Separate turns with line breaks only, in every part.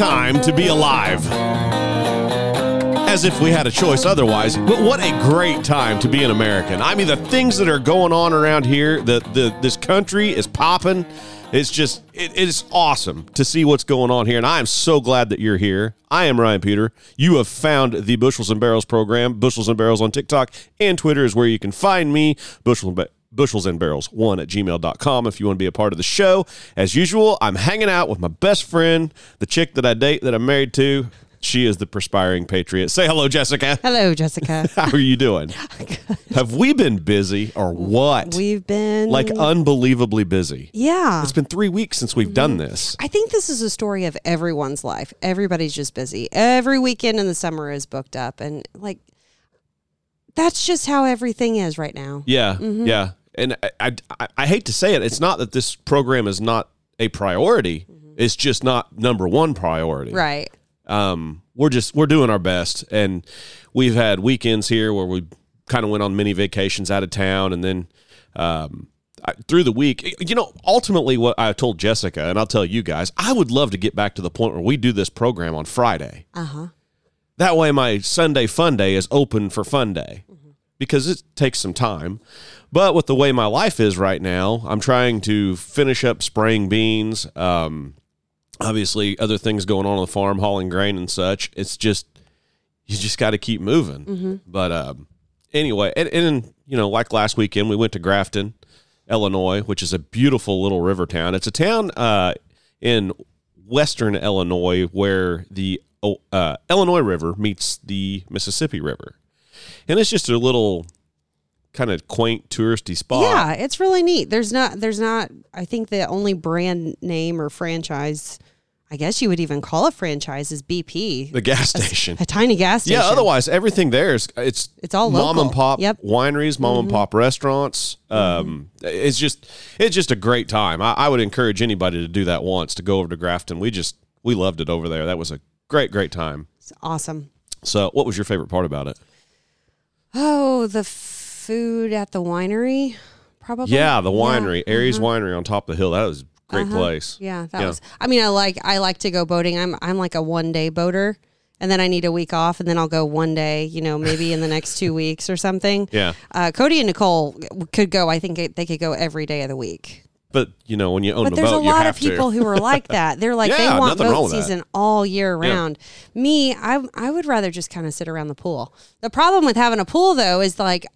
Time to be alive. As if we had a choice otherwise, but what a great time to be an American. I mean, the things that are going on around here, the, the this country is popping. It's just, it is awesome to see what's going on here. And I am so glad that you're here. I am Ryan Peter. You have found the Bushels and Barrels program. Bushels and Barrels on TikTok and Twitter is where you can find me. Bushels and Barrels bushels and barrels one at gmail.com if you want to be a part of the show. As usual i'm hanging out with my best friend the chick that i date that i'm married to. She is the perspiring patriot. Say hello jessica.
Hello, Jessica.
how are you doing? Have we been busy or what?
We've been
like unbelievably busy.
Yeah.
it's been three weeks since we've done mm-hmm. this.
I think this is a story of everyone's life. Everybody's just busy. Every weekend in the summer is booked up, and like that's just how everything is right now.
yeah mm-hmm. yeah and I, I i hate to say it it's not that this program is not a priority it's just not number one priority
Right.
um, we're just we're doing our best, and we've had weekends here where we kind of went on mini vacations out of town, and then um, I, through the week, you know, ultimately what I told Jessica, and I'll tell you guys, I would love to get back to the point where we do this program on Friday.
Uh huh.
That way, my Sunday fun day is open for fun day because it takes some time. But with the way my life is right now, I'm trying to finish up spraying beans. Um, obviously, other things going on on the farm, hauling grain and such. It's just you just got to keep moving. But um, anyway, and, and you know, like last weekend, we went to Grafton, Illinois, which is a beautiful little river town. It's a town uh, in western Illinois where the oh, uh, Illinois River meets the Mississippi River, and it's just a little kind of quaint touristy spot.
Yeah, it's really neat. There's not. There's not. I think the only brand name or franchise, I guess you would even call a franchise, is BP,
the gas station.
a tiny gas station.
Yeah, otherwise everything there is it's
It's all
mom
local.
and pop
Yep. Mm-hmm.
wineries, mom and pop restaurants. Um, it's just it's just a great time. I, I would encourage anybody to do that once to go over to Grafton. We just we loved it over there. That was a great great time.
It's awesome.
So, what was your favorite part about it?
Oh, the food at the winery, probably.
Yeah, the
Yeah,
winery, Aries
uh-huh.
Winery on top of the hill. That was a great
Uh-huh.
place.
Yeah, that
Yeah.
was. I mean, I like I like to go boating. I'm I'm like a one day boater, and then I need a week off, and then I'll go one day. You know, maybe in the next two weeks or something.
Yeah,
Uh, Cody and Nicole could go. I think they could go every day of the week.
But you know when you own
But
a
there's
boat,
a
you
lot
have
of people who are like that. They're like they want boat
with that.
season all year round. Me, I I would rather just kind of sit around the pool. The problem with having a pool though is like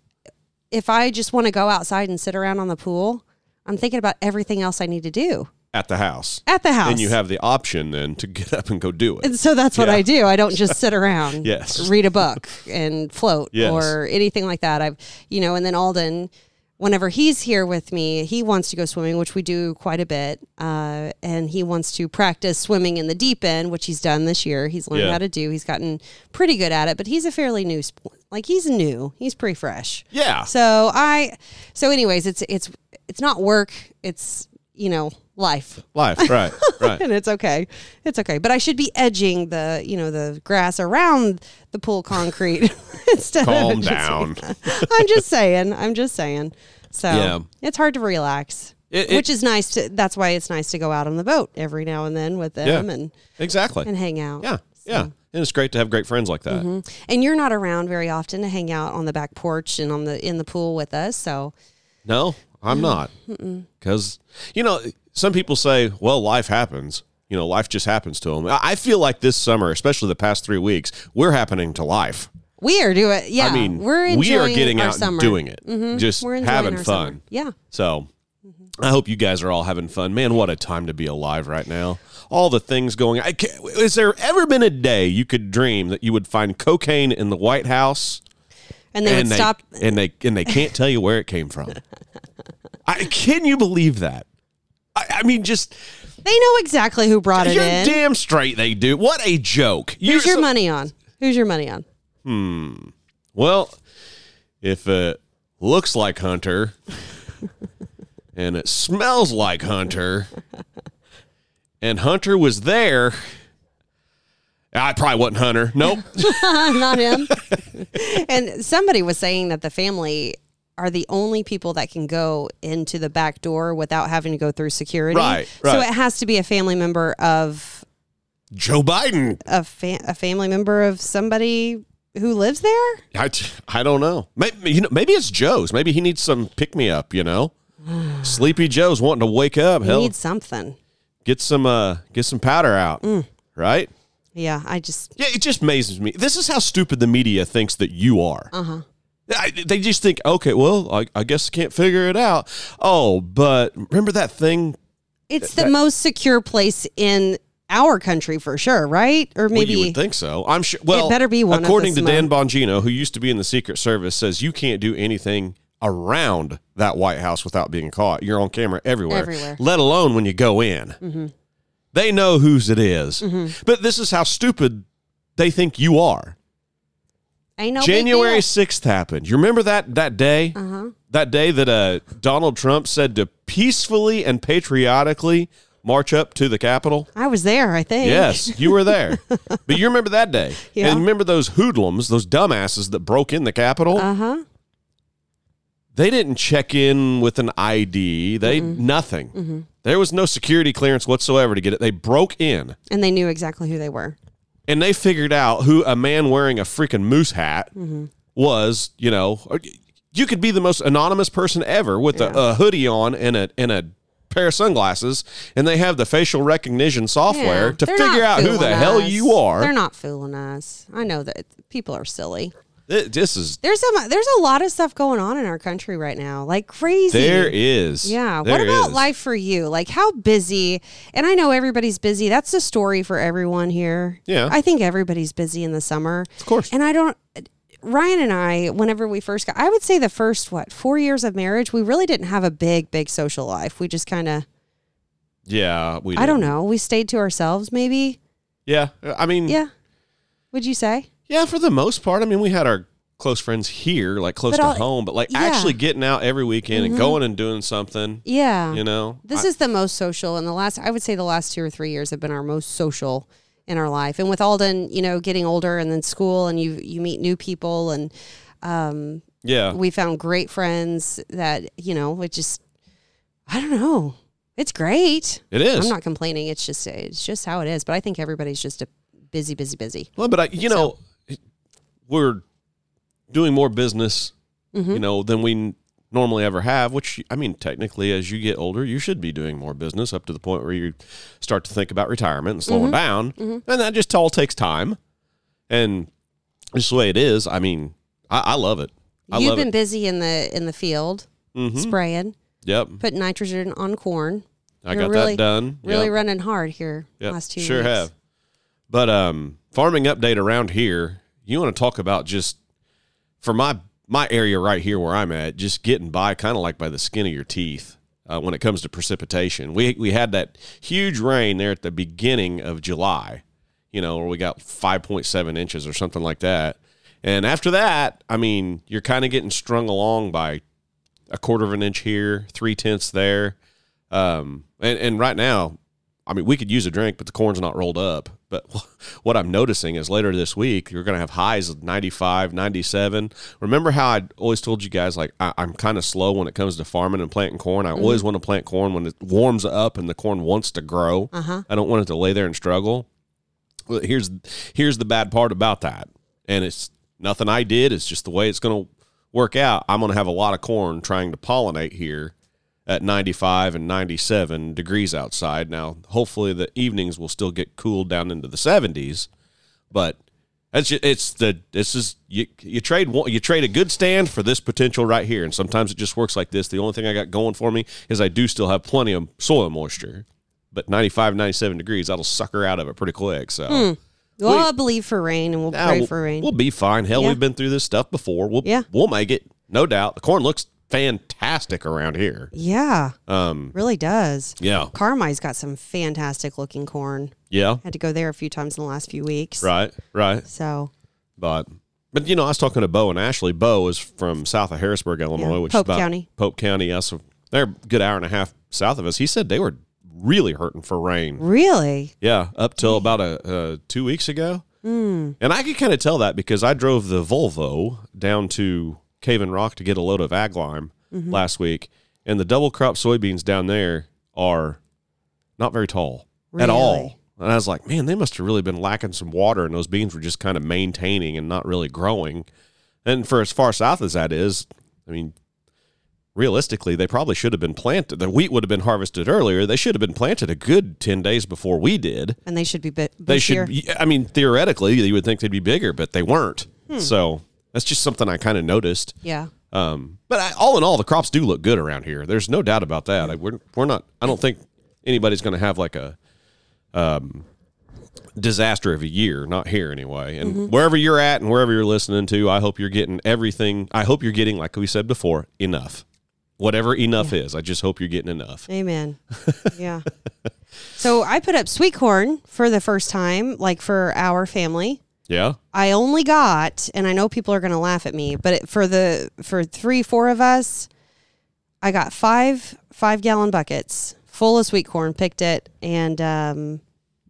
if I just want to go outside and sit around on the pool, I'm thinking about everything else I need to do
at the house,
at the house.
and you have the option then to get up and go do it.
And so that's what
Yeah.
I do. I don't just sit around,
Yes.
read a book and float
Yes.
or anything like that. I've, you know, and then Alden, whenever he's here with me, he wants to go swimming, which we do quite a bit. Uh, and he wants to practice swimming in the deep end, which he's done this year. He's learned
Yeah.
how to do. He's gotten pretty good at it, but he's a fairly new, sp- like he's new. He's pretty fresh.
Yeah,
So I, so anyways, it's, it's, it's not work. It's, you know, life
life, right, right.
and it's okay. It's okay. But I should be edging the, you know, the grass around the pool concrete instead
Calm
of just-
down.
I'm just saying. I'm just saying. So
Yeah.
it's hard to relax.
It- it-
which is nice to that's why it's nice to go out on the boat every now and then with them
Yeah.
and,
Exactly.
and hang out.
Yeah, yeah. And it's great to have great friends like that. Mm-hmm.
And you're not around very often to hang out on the back porch and on the in the pool with us. So
No, I'm not. Because, you know, some people say, well, life happens. You know, life just happens to them. I I feel like this summer, especially the past three weeks, we're happening to life.
we are doing yeah.
I mean,
we're
we are
enjoying
getting
our
out
summer.
and doing it, mm-hmm. just
We're enjoying
having
our
fun.
summer. Yeah.
So I hope you guys are all having fun. Man, what a time to be alive right now. All the things going I ca Has there ever been a day you could dream that you would find cocaine in the White House
And they would
they,
stop
and they and they can't tell you where it came from? I, can you believe that? I, I mean, just
they know exactly who brought it
you're
in.
damn straight they do. What a joke! You're
Who's your
so-
money on? Who's your money on? Hmm.
Well, if it looks like Hunter and it smells like Hunter and Hunter was there, I probably wasn't Hunter. Nope.
Not him. and somebody was saying that the family are the only people that can go into the back door without having to go through security.
Right, right.
So it has to be a family member of
Joe Biden.
A fa- a family member of somebody who lives there?
I, I don't know. Maybe you know maybe it's Joe's. Maybe he needs some pick me up. You know, Sleepy Joe's wanting to wake up.
He
Hell,
needs something.
get some uh get some powder out.
Mm.
Right?
Yeah, I just
Yeah, it just amazes me. This is how stupid the media thinks that you are.
uh huh.
I, they just think, okay, well, I, I guess I can't figure it out. Oh, but remember that thing?
It's the most secure place in our country for sure, right? Or
Well, you
maybe
would think so. I'm sure. Well,
better be one
According to Dan. Bongino, who used to be in the Secret Service, says you can't do anything around that White House without being caught. You're on camera everywhere,
Everywhere.
let alone when you go in.
Mm-hmm.
They know whose it is. But this is how stupid they think you are.
Ain't no
January 6th happened. You remember that that day?
Uh-huh.
That day that uh, Donald Trump said to peacefully and patriotically march up to the Capitol?
I was there, I think.
Yes, you were there. but you remember that day.
Yeah.
And remember those hoodlums, those dumbasses that broke in the Capitol?
Uh huh.
they didn't check in with an ID. They nothing.
Mm-hmm.
There was no security clearance whatsoever to get it. They broke in
And they knew exactly who they were.
And they figured out who a man wearing a freaking moose hat
Mm-hmm.
was. You know, you could be the most anonymous person ever with a, a hoodie on and a and a pair of sunglasses, and they have the facial recognition software
Yeah,
to figure out who the
fooling
hell you are.
They're not fooling us. I know that people are silly.
Th- This is
There's some there's a lot of stuff going on in our country right now. Like crazy.
there is.
Yeah.
There
what about
is.
life for you? Like how busy? And I know everybody's busy. That's the story for everyone here.
Yeah.
I think everybody's busy in the summer.
Of course.
And I don't Ryan and I, whenever we first got I would say the first what, four years of marriage, we really didn't have a big, big social life. We just kinda
Yeah, we.
I don't know. We stayed to ourselves maybe.
Yeah, I mean,
Yeah. Would you say?
Yeah, for the most part. I mean, we had our close friends here, like close
But
to
all-
home, but like
yeah. Mm-hmm.
actually getting out every weekend and going and doing something,
Yeah.
you know.
This
I-
is the most social and the last I would say the last two or three years have been our most social in our life. And with Alden, you know, getting older and then school and you you meet new people and um
yeah,
we found great friends that, you know, it just I don't know. It's great.
it is.
I'm not complaining. It's just it's just how it is. But I think everybody's just a busy, busy, busy.
well, but I, you know, we're doing more business,
Mm-hmm.
you know, than we normally ever have. Which I mean, technically, as you get older, you should be doing more business up to the point where you start to think about retirement and
Mm-hmm.
slowing down, and that just all takes time. And just the way it is. I mean, I, I love it. I
You've
love
been
it.
busy in the in the field
Mhm.
spraying,
Yep,
putting nitrogen on corn.
I
You're
got
really-
that done.
Really running hard here
Yep,
last two
sure
weeks.
have. But um, farming update around here. You want to talk about just for my my area right here where I'm at, just getting by, kind of like by the skin of your teeth. Uh, when it comes to precipitation, we we had that huge rain there at the beginning of July. You know, where we got 5.7 inches or something like that. And after that, I mean, you're kind of getting strung along by a quarter of an inch here, three tenths there. Um, and, and right now, I mean, we could use a drink, but the corn's not rolled up. But what I'm noticing is later this week, you're going to have highs of 95, 97. Remember how I always told you guys, like, I, I'm kind of slow when it comes to farming and planting corn. I always want to plant corn when it warms up and the corn wants to grow.
Uh-huh.
I don't want it to lay there and struggle. Well, here's here's the bad part about that, and it's nothing I did. It's just the way it's going to work out. I'm going to have a lot of corn trying to pollinate here at 95 and 97 degrees outside. Now, hopefully, the evenings will still get cooled down into the 70s, but it's ju- it's the this is you you trade one you trade a good stand for this potential right here, and sometimes it just works like this. The only thing I got going for me is I do still have plenty of soil moisture, but 95, 97 degrees that'll sucker out of it pretty quick. So. Hmm.
Well,
We-
I'll believe for rain and we'll
Nah,
pray
we'll,
for rain.
we'll be fine. Hell,
Yeah.
we've been through this stuff before. We'll
Yeah.
we'll make it, no doubt. The corn looks fantastic around here.
yeah,
Um,
really does.
yeah,
Carmi's got some fantastic looking corn.
yeah,
Had to go there a few times in the last few weeks.
right, right.
So
But but you know, I was talking to Bo and Ashley. Bo is from south of Harrisburg, Illinois,
Yeah,
which
Pope
is about
County.
Pope County. Us, they're a good hour and a half south of us. He said they were really hurting for rain.
really,
Yeah, up till about a uh, two weeks ago.
Hmm.
And I could kind of tell that because I drove the Volvo down to Cave-In-Rock to get a load of ag lime
Mm-hmm.
last week, and the double crop soybeans down there are not very tall at all. And I was like, man, they must have really been lacking some water, and those beans were just kind of maintaining and not really growing. And for as far south as that is, I mean, realistically, they probably should have been planted. The wheat would have been harvested earlier. They should have been planted a good 10 days before we did.
And they should be bit
They should, I mean, theoretically, you would think they'd be bigger, but they weren't. So that's just something I kind of noticed.
Yeah.
Um, but I, all in all, the crops do look good around here. There's no doubt about that. I, we're we're not. I don't think anybody's going to have like a um, disaster of a year. Not here anyway. And wherever you're at and wherever you're listening to, I hope you're getting everything. I hope you're getting, like we said before, enough. Whatever enough is, I just hope you're getting enough.
Amen. yeah. So I put up sweet corn for the first time, like for our family.
Yeah.
I only got, and I know people are going to laugh at me, but it, for the for three, four of us, I got five five gallon buckets full of sweet corn. Picked it, and um,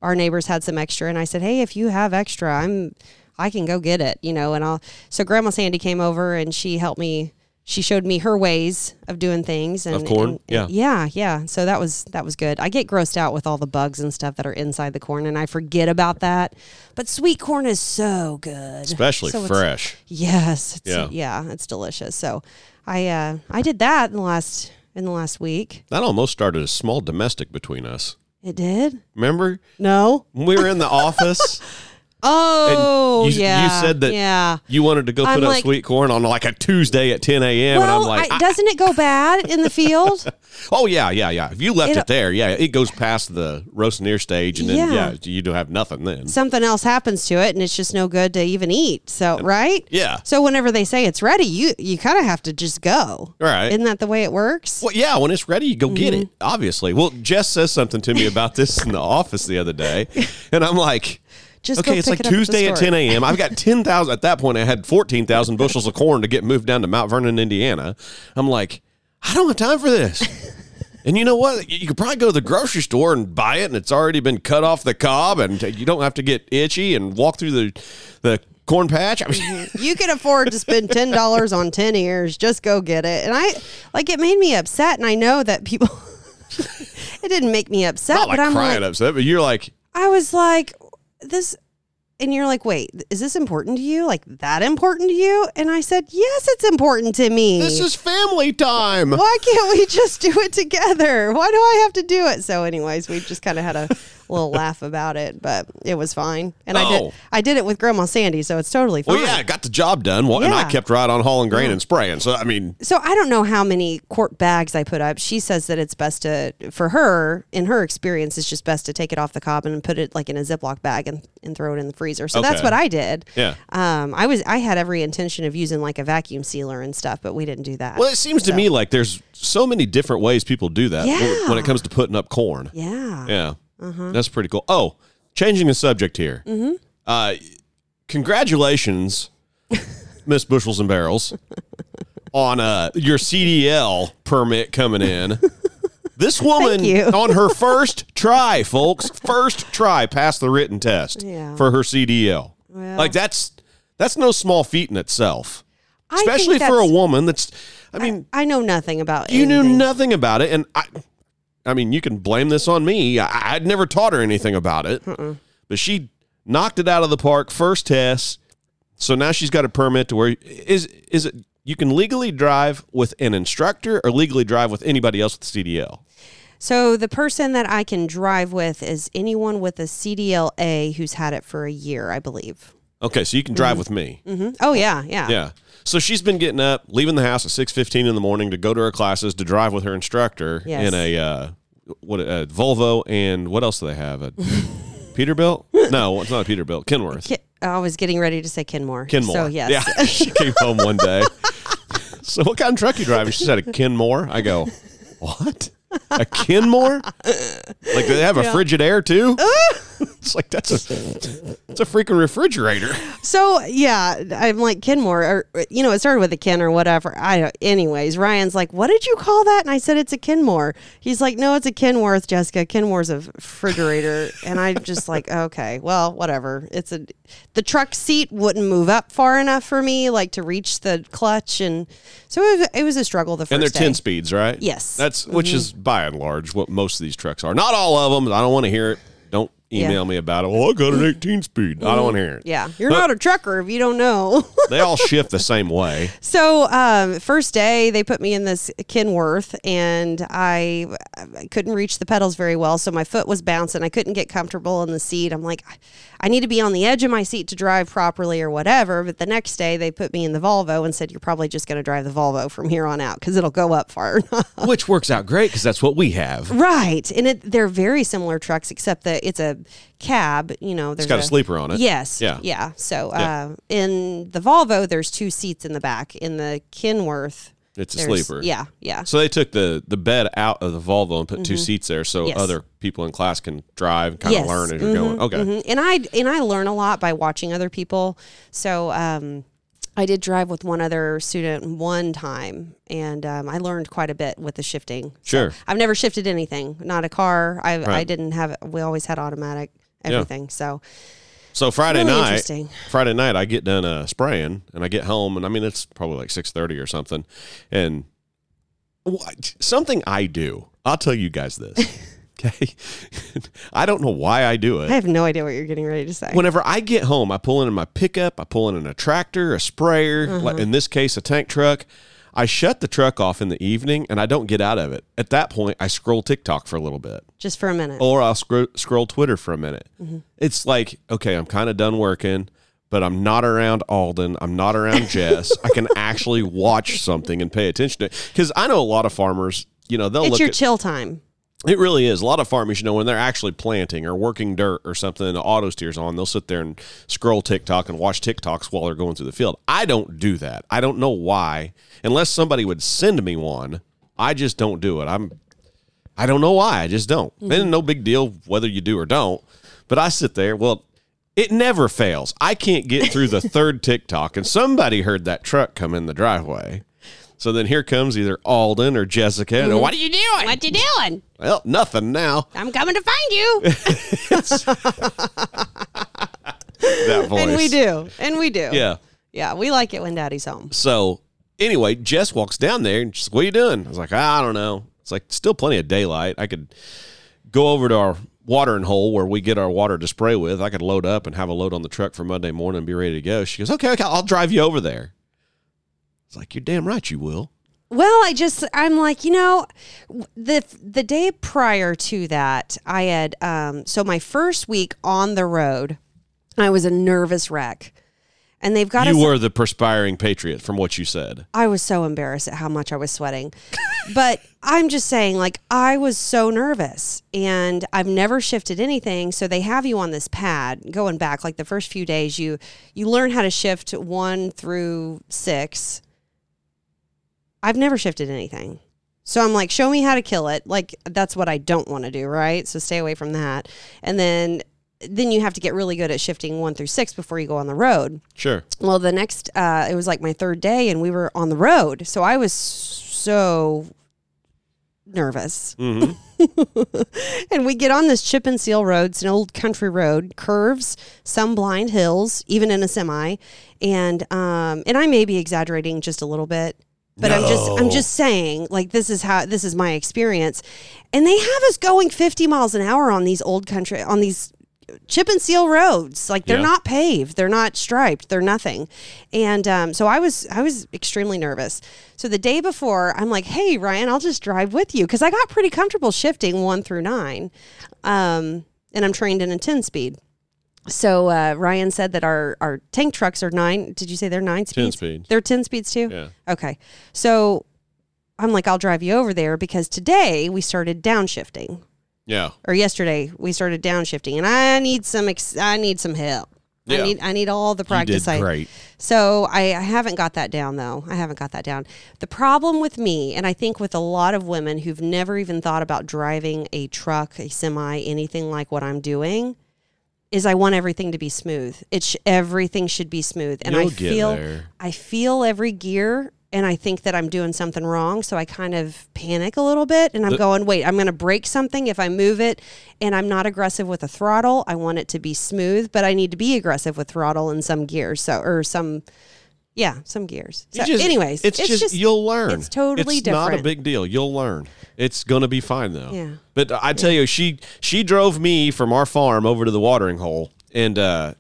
our neighbors had some extra, and I said, "Hey, if you have extra, I'm I can go get it," you know. And I'll. So Grandma Sandy came over, and she helped me. She showed me her ways of doing things and
Of corn?
and-
Yeah.
and- yeah, yeah. So that was that was good. I get grossed out with all the bugs and stuff that are inside the corn, and I forget about that. But sweet corn is so good,
Especially
So it's-
fresh.
Yes, it's,
Yeah.
yeah, it's delicious. So I uh, I did that in the last in the last week.
That almost started a small domestic between us.
It did.
Remember
No.
when we were in the office?
Oh,
you,
yeah.
you said that
Yeah.
you wanted to go
I'm
put up
like-
sweet corn on like a Tuesday at 10 a.m. and I'm
Well,
like,
I, doesn't it go bad in the field?
Oh yeah, yeah, yeah. If you left
It-
it, there, yeah, it goes past the roasting ear stage, and then
Yeah.
yeah, you don't have nothing then.
Something else happens to it, and it's just no good to even eat. So right?
Yeah.
So whenever they say it's ready, you you kind of have to just go.
Right.
Isn't that the way it works?
Well, yeah, when it's ready, you go get
Mm-hmm.
it. Obviously. Well, Jess says something to me about this in the office the other day, and I'm like.
Just
okay, it's like
it up at
Tuesday at 10 a.m. I've got 10,000. At that point, I had 14,000 bushels of corn to get moved down to Mount Vernon, Indiana. I'm like, I don't have time for this. And you know what? You could probably go to the grocery store and buy it, and it's already been cut off the cob, and you don't have to get itchy and walk through the the corn patch. I mean, mm-hmm.
you can afford to spend ten dollars on ten ears. Just go get it. And I like it made me upset, and I know that people. it didn't make me upset,
not like
but I'm
crying
like,
upset, but you're like,
I was like, this, and you're like, wait, is this important to you? Like that important to you? And I said, yes, it's important to me.
this is family time.
Why can't we just do it together? Why do I have to do it? So, anyways, we just kind of had a little laugh about it, but it was fine. And I
Oh.
did, I did it with Grandma Sandy, so it's totally fine.
Well, yeah, it got the job done, well, and I kept right on hauling grain and spraying. So, I mean,
So I don't know how many quart bags I put up. She says that it's best to, for her, in her experience, it's just best to take it off the cob and put it like in a Ziploc bag and, and throw it in the freezer. So that's what I did.
Yeah.
Um, I was I had every intention of using like a vacuum sealer and stuff, but we didn't do that.
well, it seems to me like there's so many different ways people do that when-
Yeah.
when it comes to putting up corn.
yeah.
Yeah.
Uh-huh.
That's pretty cool. Oh, changing the subject here. Mm-hmm. Uh, congratulations, Miss Bushels and Barrels, on uh, your CDL permit coming in. This woman, on her first try, folks, first try, passed the written test
Yeah.
for her CDL.
Well.
like that's that's no small feat in itself,
I
especially for a woman. That's, I mean,
I know nothing about
you knew nothing about it, and I, I mean, you can blame this on me. I, I'd never taught her anything about it, uh-uh. but she knocked it out of the park first test. So now she's got a permit to where is is it you can legally drive with an instructor or legally drive with anybody else with CDL.
So the person that I can drive with is anyone with a CDLA who's had it for a year, I believe.
Okay, so you can drive with me.
hmm Oh yeah, yeah.
Yeah. So she's been getting up, leaving the house at six fifteen in the morning to go to her classes to drive with her instructor
Yes.
in a uh, what a Volvo and what else do they have? A Peterbilt? No, it's not a Peterbilt. Kenworth.
Ki- I was getting ready to say Kenmore.
Kenmore.
So yes.
Yeah. she came home one day. so what kind of truck you driving? She said a Kenmore. I go, what? A Kenmore? Like they have a Frigidaire too? it's like that's a it's a freaking refrigerator.
So yeah, I'm like Kenmore, or you know, it started with a Ken or whatever. I don't. Anyways, Ryan's like, "What did you call that?" And I said, "It's a Kenmore." He's like, "No, it's a Kenworth, Jessica. Kenmore's a refrigerator." and I'm just like, "Okay, well, whatever." It's a the truck seat wouldn't move up far enough for me, like to reach the clutch, and so it was, it was a struggle the first
And they're
day.
10 speeds, right?
Yes. Mm-hmm.
That's which is by and large what most of these trucks are. Not all of them. I don't want to hear it. Email me about it. Well, I got an 18 speed. I don't want to hear it.
Mm-hmm. Yeah, you're
But-
not a trucker if you don't know.
They all shift the same way.
So, um, first day they put me in this Kenworth, and I, I couldn't reach the pedals very well, so my foot was bouncing. I couldn't get comfortable in the seat. I'm like, I need to be on the edge of my seat to drive properly or whatever. But the next day they put me in the Volvo and said, "You're probably just going to drive the Volvo from here on out because it'll go up far."
Which works out great because that's what we have.
right, and it, they're very similar trucks, except that it's a cab. You know, there's
It's got a sleeper on it.
Yes.
Yeah.
Yeah. So
Yeah.
Uh, in the Volvo, there's two seats in the back. In the Kenworth,
It's a
there's-
sleeper.
Yeah. Yeah.
So they took the the bed out of the Volvo and put two seats there so
Mm-hmm. Yes.
other people in class can drive and kind of
Yes.
learn as you're going. Okay.
Mhm. And I and I learn a lot by watching other people. So um, I did drive with one other student one time, and um, I learned quite a bit with the shifting. So
Sure.
I've never shifted anything, not a car. I I
Right.
didn't have. We always had automatic everything. So
So Friday
Really
night. Friday night, I get done uh, spraying, and I get home, and I mean it's probably like six thirty or something, and what, something I do. I'll tell you guys this. Okay, I don't know why I do it.
I have no idea what you're getting ready to say.
Whenever I get home, I pull in my pickup, I pull in a tractor, a sprayer,
Uh-huh.
like in this case, a tank truck. I shut the truck off in the evening and I don't get out of it. At that point, I scroll TikTok for a little bit
Just for a minute.
or I'll scroll, scroll Twitter for a minute.
Mm-hmm.
It's like, okay, I'm kind of done working, but I'm not around Alden. I'm not around Jess. I can actually watch something and pay attention to it. Because I know a lot of farmers, you know, they'll
it's
look
your
at
chill time.
It really is. A lot of farmers, you know, when they're actually planting or working dirt or something, the auto steers on, they'll sit there and scroll TikTok and watch TikToks while they're going through the field. I don't do that. I don't know why. Unless somebody would send me one, I just don't do it. I'm I don't know why. I just don't. Mm-hmm. And no big deal whether you do or don't. But I sit there, well, it never fails. I can't get through the third TikTok, and somebody heard that truck come in the driveway. So then here comes either Alden or Jessica. and, mm-hmm. What are you doing?
What you doing?
Well, nothing now.
I'm coming to find you.
That voice.
and we do. And we do.
Yeah.
Yeah. We like it when daddy's home.
So anyway, Jess walks down there and she's like, What are you doing? I was like, I don't know. It's like still plenty of daylight. I could go over to our watering hole where we get our water to spray with. I could load up and have a load on the truck for Monday morning and be ready to go. She goes, Okay, okay, I'll drive you over there. It's like, You're damn right you will.
Well, I just I'm like, you know, the the day prior to that, I had um so my first week on the road, I was a nervous wreck. And they've got
You
us
were the perspiring patriot from what you said.
I was so embarrassed at how much I was sweating. but I'm just saying, like, I was so nervous and I've never shifted anything. So they have you on this pad going back, like the first few days, you you learn how to shift one through six. I've never shifted anything. So I'm like, show me how to kill it. Like that's what I don't want to do, right? So stay away from that. And then then you have to get really good at shifting one through six before you go on the road.
Sure.
Well, the next, uh, it was like my third day, and we were on the road. So I was so nervous.
hmm
And we get on this chip and seal road. It's an old country road, curves, some blind hills, even in a semi. And um, and I may be exaggerating just a little bit, but I'm just I'm just saying like this is how this is my experience. And they have us going 50 miles an hour on these old country on these chip and seal roads. Like they're
Yeah.
not paved, they're not striped, they're nothing. And um, so I was I was extremely nervous. So the day before, I'm like, "Hey Ryan, I'll just drive with you," because I got pretty comfortable shifting one through nine, um, and I'm trained in a ten speed. So uh, Ryan said that our our tank trucks are nine. Did you say they're nine speeds?
speed.
They're ten speeds too.
Yeah.
Okay. So I'm like, I'll drive you over there because today we started downshifting
Yeah.
or yesterday we started downshifting and I need some ex- I need some help.
Yeah.
I need I need all the
You
practice
did
I
great.
so I, I haven't got that down though. I haven't got that down. The problem with me, and I think with a lot of women who've never even thought about driving a truck, a semi, anything like what I'm doing, is I want everything to be smooth. It sh- everything should be smooth, and I
You'll get
feel
there.
I feel every gear. And I think that I'm doing something wrong. So I kind of panic a little bit and I'm
The-
going, wait, I'm going to break something if I move it. And I'm not aggressive with a throttle. I want it to be smooth, but I need to be aggressive with throttle in some gears. So, or some Yeah, some gears. So,
just-
anyways,
it's, just, you'll learn.
It's totally different.
it's not a big deal. You'll learn. It's gonna be fine though.
Yeah.
But I tell you, she she drove me from our farm over to the watering hole, and uh,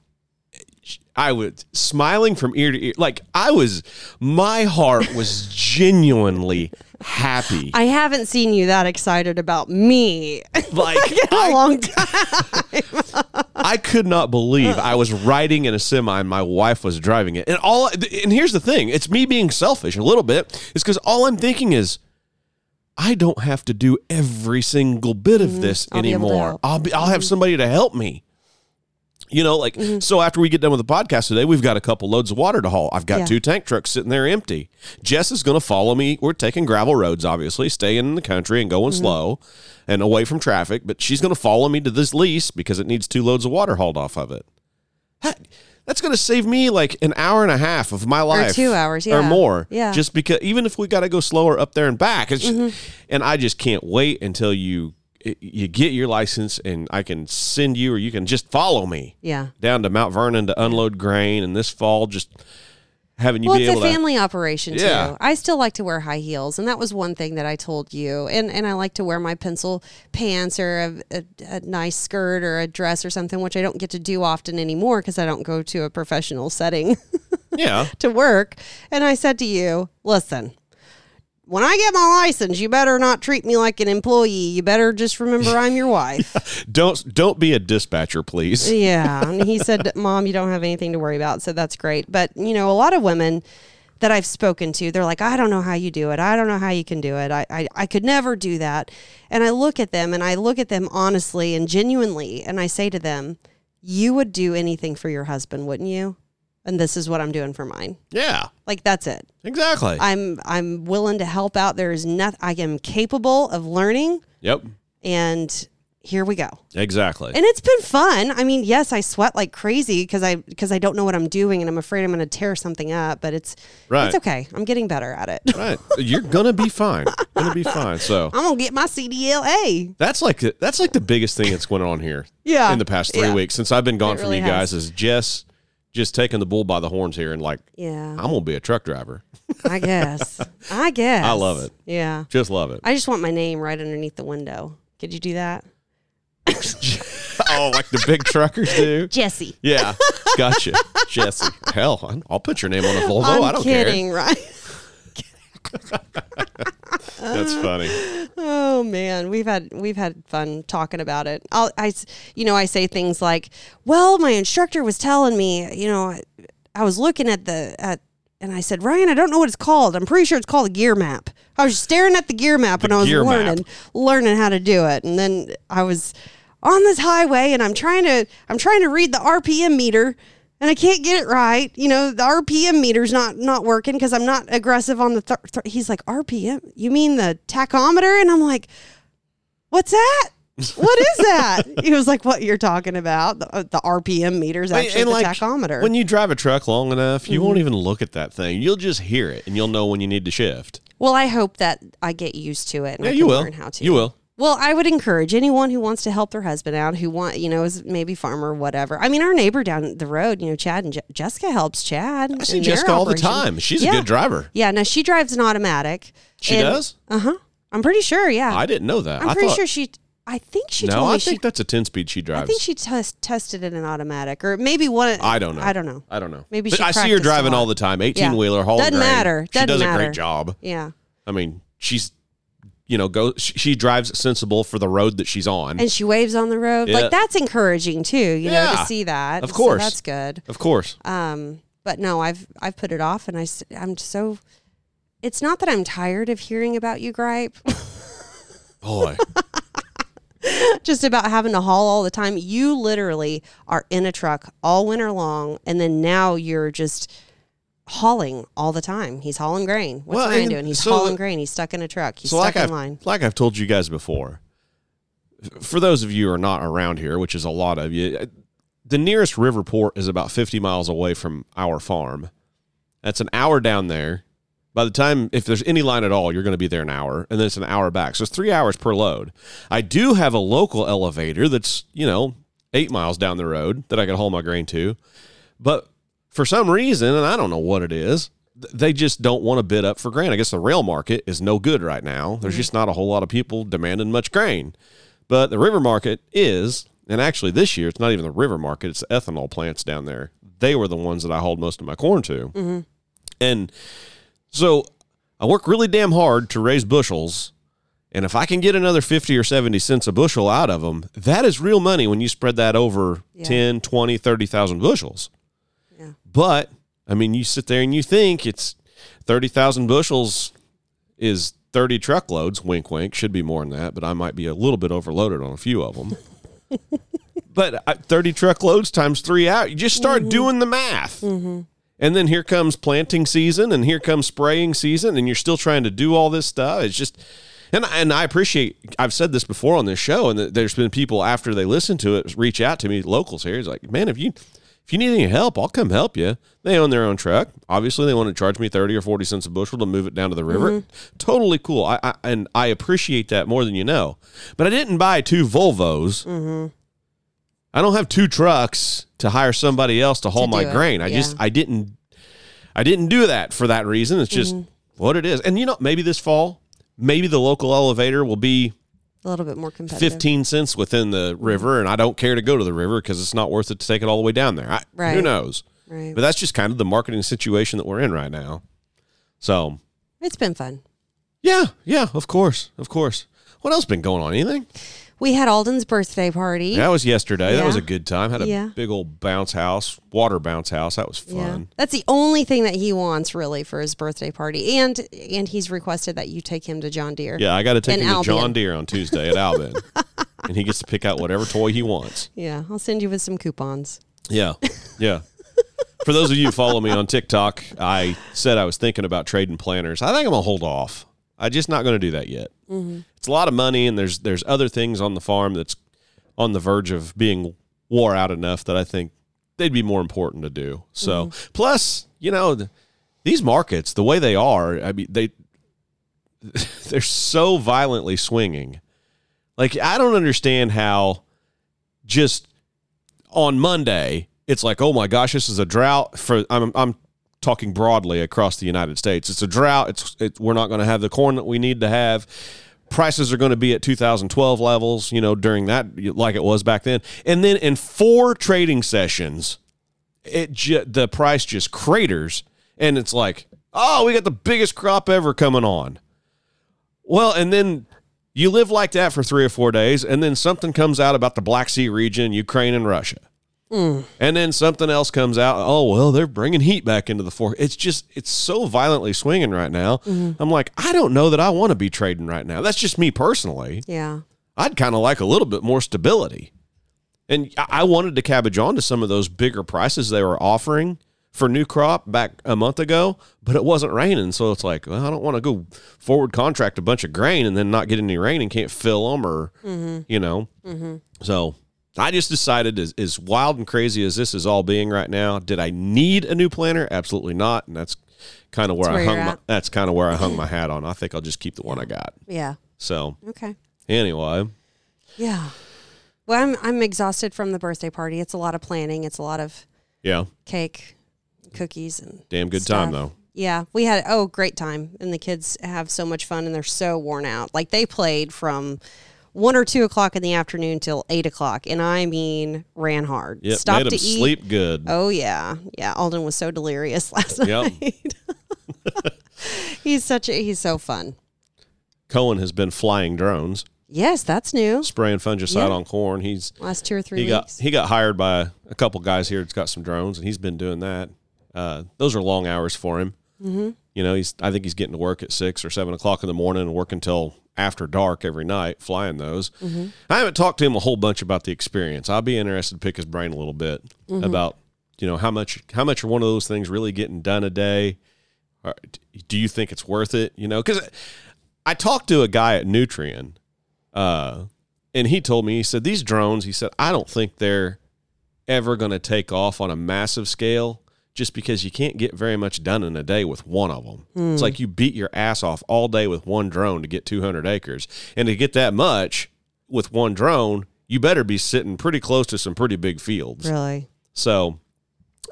I was smiling from ear to ear. Like I was, my heart was genuinely happy.
I haven't seen you that excited about me
like
in a
I,
long time.
I could not believe I was riding in a semi and my wife was driving it. And all and here's the thing, it's me being selfish a little bit. Is because all I'm thinking is I don't have to do every single bit of this
Mm-hmm. I'll be
anymore.
Mm-hmm.
I'll be I'll have somebody to help me. You know, like so after we get done with the podcast today, we've got a couple loads of water to haul. I've got
Yeah.
two tank trucks sitting there empty. Jess is going to follow me. We're taking gravel roads, obviously, staying in the country and going
Mm-hmm.
slow and away from traffic. But she's going to follow me to this lease because it needs two loads of water hauled off of it. That- That's going to save me like an hour and a half of my life, or
two hours, yeah.
or more.
Yeah. Mm-hmm.
just because even if we got to go slower up there and back, it's and I just can't wait until you you get your license and I can send you or you can just follow me
Yeah.
down to Mount Vernon to unload grain. And this fall, just having you
Well, it's a
able to.
family operation too. I still like to wear high heels, and that was one thing that I told you. And and I like to wear my pencil pants or a, a, a nice skirt or a dress or something, which I don't get to do often anymore because I don't go to a professional setting
Yeah.
to work. And I said to you, listen. When I get my license, you better not treat me like an employee. You better just remember I'm your wife.
Don't don't be a dispatcher, please.
Yeah. And he said, Mom, you don't have anything to worry about. So that's great. But, you know, a lot of women that I've spoken to, they're like, I don't know how you do it. I don't know how you can do it. I, I, I could never do that. And I look at them and I look at them honestly and genuinely. And I say to them, You would do anything for your husband, wouldn't you? And this is what I'm doing for mine.
Yeah.
Like, that's it.
Exactly.
I'm I'm willing to help out. There is nothing I am capable of learning
yep.
and here we go.
Exactly.
And it's been fun. I mean, yes, I sweat like crazy because I because I don't know what I'm doing and I'm afraid I'm going to tear something up. But it's
Right.
it's okay. I'm getting better at it.
right. You're gonna be fine. Gonna be fine. So
I'm gonna get my CDLA.
That's like that's like the biggest thing that's going on here.
Yeah.
In the past three
Yeah.
weeks since I've been gone
It
from
really
you guys is Jess just taking the bull by the horns here and like
Yeah,
I'm gonna be a truck driver.
I guess. I guess.
I love it.
Yeah.
Just love it.
I just want my name right underneath the window. Could you do that,
oh, like the big truckers do.
Jesse?
Yeah, gotcha, Jesse. Hell, I'll put your name on a Volvo.
I'm
I don't
kidding, right?
That's funny.
Oh man, we've had we've had fun talking about it. I'll, I, you know, I say things like, "Well, my instructor was telling me, you know, I, I was looking at the at." And I said, Ryan, I don't know what it's called. I'm pretty sure it's called a gear map. I was staring at the gear map
The
and I was
gear map.
learning learning how to do it. And then I was on this highway and I'm trying to I'm trying to read the RPM meter and I can't get it right. You know, the RPM meter's not not working because I'm not aggressive on the. Th- th- he's like RPM. You mean the tachometer? And I'm like, what's that? What is that? he was like, what you're talking about? The, uh, the RPM meter's actually
And,
the
like,
tachometer.
When you drive a truck long enough, you
Mm-hmm.
won't even look at that thing. You'll just hear it, and you'll know when you need to shift.
well, I hope that I get used to it and
Yeah,
I
you will.
learn how to.
You will.
Well, I would encourage anyone who wants to help their husband out, who want, you know, is maybe farmer whatever. I mean, our neighbor down the road, you know, Chad and Je- Jessica helps Chad.
I see Jessica all the time. She's
Yeah.
a good driver.
Yeah, no, she drives an automatic.
She does.
Uh huh. I'm pretty sure. Yeah,
I didn't know that.
I'm
I
pretty
thought,
sure she. I think she
no,
told me
I think
she.
that's a ten speed she drives.
I think she test, tested it in an automatic, or maybe one.
I don't know.
I don't know.
I don't know.
Maybe
I see her driving all the time. Eighteen
Yeah.
wheeler, hauling
Doesn't
grain.
matter. Doesn't she
does a great job.
Yeah,
I mean, she's you know go. She, drives sensible for the road that she's on.
and she waves on the road.
Yeah.
Like that's encouraging too. You know, to see that.
Of
So
course.
that's good.
of course.
Um, but no, I've I've put it off, and i i'm so. It's not that I'm tired of hearing about you gripe,
Boy,
just about having to haul all the time. You literally are in a truck all winter long, and then now you're just hauling all the time. He's hauling grain. What's
Well,
Ryan doing? He's
so-
hauling grain. He's stuck in a truck. He's
so
stuck
like
in
I've
line.
like I've told you guys before. For those of you who are not around here, which is a lot of you, the nearest river port is about fifty miles away from our farm. That's an hour down there. By the time, if there's any line at all, you're going to be there an hour, and then it's an hour back. So it's three hours per load. I do have a local elevator that's you know eight miles down the road that I can haul my grain to, but for some reason, and I don't know what it is, they just don't want to bid up for grain. I guess the rail market is no good right now. There's just mm-hmm. not a whole lot of people demanding much grain. But the river market is, and actually this year it's not even the river market, it's the ethanol plants down there. They were the ones that I hauled most of my corn to. Mm-hmm. And so I work really damn hard to raise bushels. And if I can get another 50 or 70 cents a bushel out of them, that is real money when you spread that over
Yeah.
10, 20, 30,000 bushels.
Yeah.
But I mean, you sit there and you think it's 30,000 bushels is 30 truckloads. Wink, wink. Should be more than that, but I might be a little bit overloaded on a few of them. but uh, 30 truckloads times three out, you just start doing the math. And then here comes planting season and here comes spraying season, and you're still trying to do all this stuff. It's just. And, and I appreciate I've said this before on this show, and there's been people after they listen to it reach out to me, locals here. It's like, man, if you if you need any help, I'll come help you. They own their own truck. Obviously, they want to charge me thirty or forty cents a bushel to move it down to the river. Totally cool. I, I and I appreciate that more than you know. But I didn't buy two Volvos. I don't have two trucks to hire somebody else to haul
To
my
it,
grain. I
yeah.
just I didn't I didn't do that for that reason. It's just
Mm-hmm.
what it is. And you know, maybe this fall, maybe the local elevator will be
A little bit more competitive.
15 cents within the mm-hmm. river and I don't care to go to the river because it's not worth it to take it all the way down there. I, Who knows?
Right.
But that's just kind of the marketing situation that we're in right now. So,
It's been fun.
yeah, yeah, of course. Of course. What else been going on? Anything?
We had Alden's birthday party.
That was yesterday. That was a good time. Had a
Yeah.
big old bounce house, water bounce house. That was fun.
That's the only thing that he wants really for his birthday party. And and he's requested that you take him to John Deere.
Yeah, I got to take him to John Deere on Tuesday at Albion. and he gets to pick out whatever toy he wants.
Yeah, I'll send you with some coupons.
Yeah. Yeah. For those of you who follow me on TikTok, I said I was thinking about trading planters. I think I'm gonna hold off. I'm just not gonna do that yet. Mm-hmm. It's a lot of money, and there's there's other things on the farm that's on the verge of being wore out enough that I think they'd be more important to do. So, mm-hmm. plus, you know, th- these markets, the way they are, I mean, they they're so violently swinging. Like I don't understand how just on Monday it's like, oh my gosh, this is a drought for I'm I'm talking broadly across the United States. It's a drought. It's it, we're not going to have the corn that we need to have. Prices are going to be at 2012 levels, you know, during that like it was back then. And then in four trading sessions, it ju- the price just craters and it's like, "Oh, we got the biggest crop ever coming on." Well, and then you live like that for 3 or 4 days and then something comes out about the Black Sea region, Ukraine and Russia. Mm. And then something else comes out. Oh well, they're bringing heat back into the fork. It's just it's so violently swinging right now. Mm-hmm. I'm like, I don't know that I want to be trading right now. That's just me personally.
Yeah.
I'd kind of like a little bit more stability. And I I wanted to cabbage on to some of those bigger prices they were offering for new crop back a month ago, but it wasn't raining. So it's like, well, I don't want to go forward contract a bunch of grain and then not get any rain and can't fill them or, mm-hmm. you know. Mm-hmm. So I just decided, as, as wild and crazy as this is all being right now, did I need a new planner? Absolutely not. And that's kind of where,
where
I hung my, that's kind of where I hung my hat on. I think I'll just keep the one I got.
Yeah.
So
Okay.
anyway,
Yeah. Well, I'm I'm exhausted from the birthday party. It's a lot of planning. It's a lot of
yeah.
cake, cookies, and
Damn good time though.
Yeah, we had oh great time, and the kids have so much fun, and they're so worn out. Like they played from one or two o'clock in the afternoon till eight o'clock, and I mean ran hard.
Yep,
Stopped
made
to eat.
sleep good.
Oh yeah, yeah. Alden was so delirious last
Yep.
night. he's such a he's so fun.
Cohen has been flying drones,
Yes, that's new.
spraying fungicide
Yeah.
on corn. He's
Last two or three
he got
weeks.
he got hired by a couple guys here that's got some drones, and he's been doing that. Uh, those are long hours for him. Mm-hmm. You know, he's I think he's getting to work at six or seven o'clock in the morning and working until after dark every night flying those.
Mm-hmm.
I haven't talked to him a whole bunch about the experience. I'll be interested to pick his brain a little bit
Mm-hmm.
about you know how much how much are one of those things really getting done a day. Or do you think it's worth it? You know, because I talked to a guy at Nutrien, uh, and he told me he said these drones. He said I don't think they're ever going to take off on a massive scale just because you can't get very much done in a day with one of them. It's like you beat your ass off all day with one drone to get 200 acres. And to get that much with one drone, you better be sitting pretty close to some pretty big fields.
Really?
So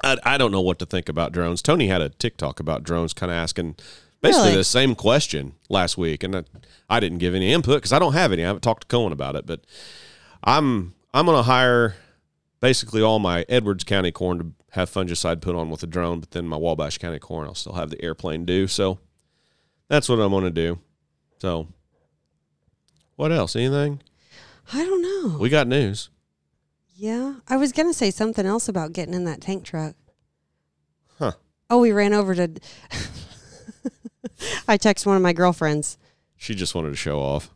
I, I don't know what to think about drones. Tony had a TikTok about drones, kind of asking basically
Really?
the same question last week, and I, I didn't give any input because I don't have any. I haven't talked to Cohen about it, but I'm I'm going to hire basically all my Edwards County corn to have fungicide put on with a drone, but then my Wabash County corn I'll still have the airplane do. So that's what I'm going to do. So what else? Anything?
I don't know.
We got news.
yeah, I was gonna say something else about getting in that tank truck.
Huh.
Oh, we ran over to. I text one of my girlfriends.
She just wanted to show off.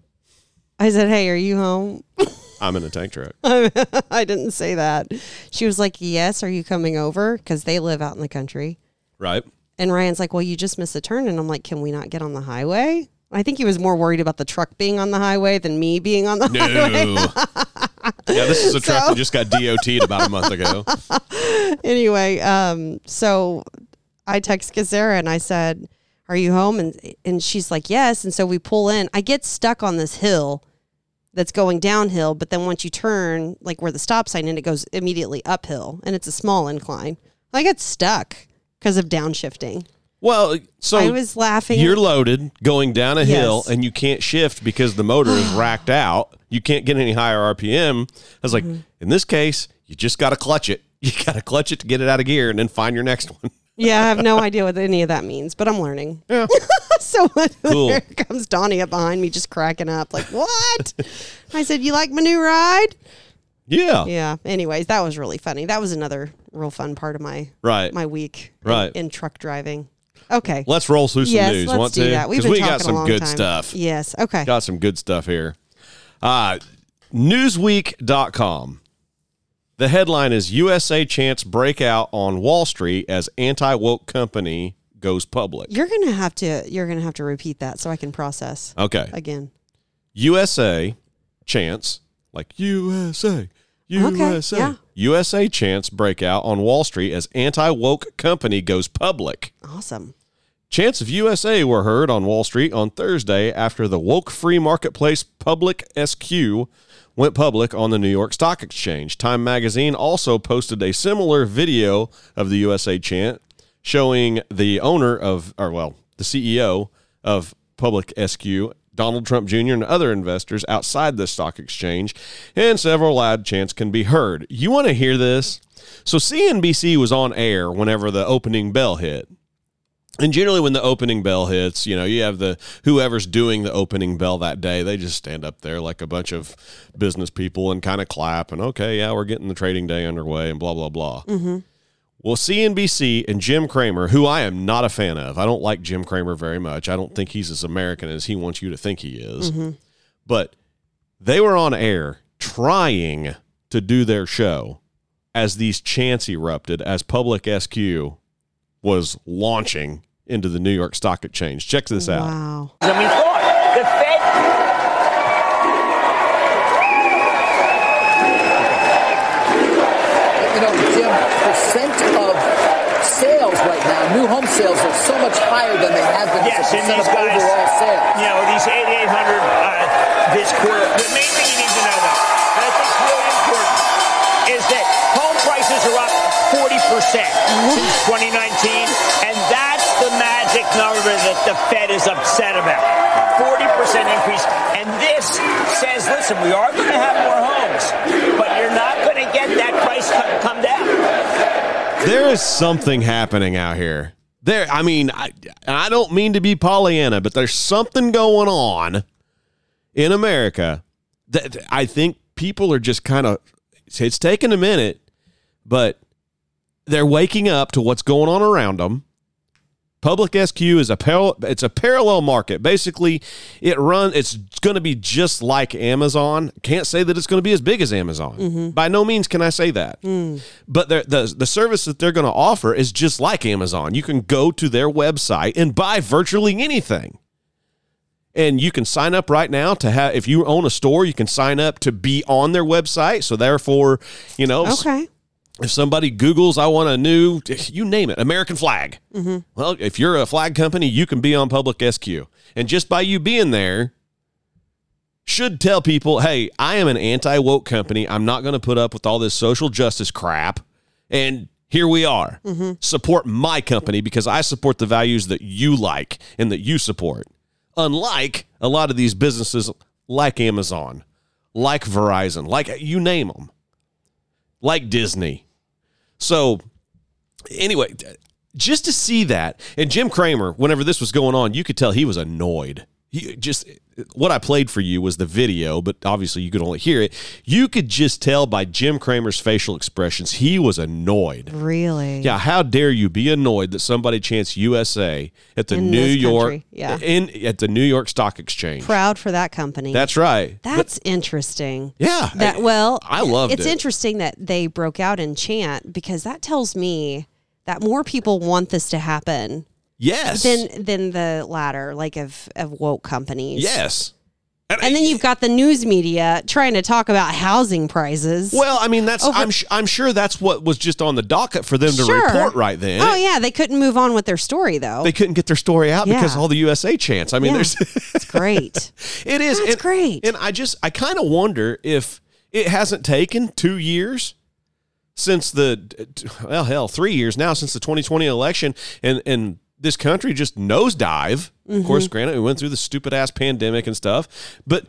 I said, "Hey, are you home?"
I'm in a tank truck.
I didn't say that. She was like, "Yes, are you coming over?" Because they live out in the country.
Right?
And Ryan's like, "Well, you just missed a turn," and I'm like, "Can we not get on the highway?" I think he was more worried about the truck being on the highway than me being on the
No.
highway.
yeah, this is a truck
So-
that just got DOT'd about a month ago.
anyway, um, so I text Gazera and I said, "Are you home?" And and she's like, "Yes." And so we pull in. I get stuck on this hill that's going downhill, but then once you turn, like where the stop sign, and it goes immediately uphill, and it's a small incline. I get stuck because of downshifting.
Well, so
I was laughing.
you're loaded going down a hill and you can't shift because the motor is racked out. You can't get any higher RPM. I was like,
Mm-hmm.
in this case, you just got to clutch it. You got to clutch it to get it out of gear and then find your next one.
Yeah, I have no idea what any of that means, but I'm learning.
Yeah.
so
Cool.
there comes Donnie up behind me, just cracking up, like, "What?" I said, "You like my new ride?"
Yeah.
Yeah. Anyways, that was really funny. That was another real fun part of my
Right.
my week. in-
Right.
In, truck driving. Okay.
Let's roll through some
yes,
news.
let's
Want
do
to?
that. We've
'Cause
been
we got some good
time.
stuff.
Yes. Okay.
Got some good stuff here. Uh, Newsweek.com. The headline is USA chance breakout on Wall Street as anti woke company goes public.
You're gonna have to you're gonna have to repeat that so I can process
Okay.
again.
USA chance, like USA, USA.
yeah.
USA chance breakout on Wall Street as anti woke company goes public.
Awesome.
Chants of USA were heard on Wall Street on Thursday after the woke free marketplace Public SQ went public on the New York Stock Exchange. Time magazine also posted a similar video of the USA chant showing the owner of, or well, the CEO of Public SQ, Donald Trump Jr., and other investors outside the stock exchange, and several loud chants can be heard. You want to hear this? So CNBC was on air whenever the opening bell hit. And generally, when the opening bell hits, you know, you have the whoever's doing the opening bell that day, they just stand up there like a bunch of business people and kind of clap and, okay, yeah, we're getting the trading day underway and blah, blah, blah. Mm-hmm. Well, CNBC and Jim Cramer, who I am not a fan of, I don't like Jim Cramer very much. I don't think he's as American as he wants you to think he is. Mm-hmm. But they were on air trying to do their show as these chants erupted as Public SQ was launching into the New York Stock Exchange. Check this out.
Wow.
I mean, the Fed.
You know, Jim, percent of sales right now, new home sales are so much higher than they have been
Yes,
as a
and
percent
these
of
guys,
overall sales.
you know, these 8,800 uh, this quarter. The main thing you need to know, though, since 2019, and that's the magic number that the Fed is upset about. 40% increase, and this says, listen, we are going to have more homes, but you're not going to get that price co- come down.
There is something happening out here. There, I mean, I, I don't mean to be Pollyanna, but there's something going on in America that I think people are just kind of. It's taken a minute, but they're waking up to what's going on around them. Public SQ is a par- it's a parallel market. Basically, it run it's going to be just like Amazon. Can't say that it's going to be as big as Amazon. Mm-hmm. By no means can I say that. Mm. But the the the service that they're going to offer is just like Amazon. You can go to their website and buy virtually anything. And you can sign up right now to have if you own a store, you can sign up to be on their website. So therefore, you know,
Okay.
If somebody Googles, I want a new, you name it, American flag. Well, if you're a flag company, you can be on Public SQ. And just by you being there, should tell people, hey, I am an anti woke company. I'm not going to put up with all this social justice crap. And here we are.
Mm-hmm.
Support my company because I support the values that you like and that you support. Unlike a lot of these businesses like Amazon, like Verizon, like you name them, like Disney. So, anyway, just to see that, and Jim Cramer, whenever this was going on, you could tell he was annoyed. He just what I played for you was the video, but obviously you could only hear it. You could just tell by Jim Cramer's facial expressions he was annoyed.
Really?
Yeah, how dare you be annoyed that somebody chants USA at the
In
New York
country, yeah.
in at the New York Stock Exchange.
Proud for that company.
That's right.
That's interesting.
Yeah,
That well,
I loved it.
It's
it.
interesting that they broke out in chant because that tells me that more people want this to happen
yes.
than than the latter, like of of woke companies.
yes.
And then you've got the news media trying to talk about housing prices.
Well, I mean, that's
Over-
I'm sh- I'm sure that's what was just on the docket for them to
Sure.
report right then.
Oh yeah, they couldn't move on with their story though.
They couldn't get their story out because
Yeah.
all the USA chants. I mean,
Yeah.
there's
it's great.
it is and,
great.
And I just I kind of wonder if it hasn't taken two years since the well hell three years now since the 2020 election and and this country just nosedive. Of course,
Mm-hmm.
granted, we went through the stupid ass pandemic and stuff, but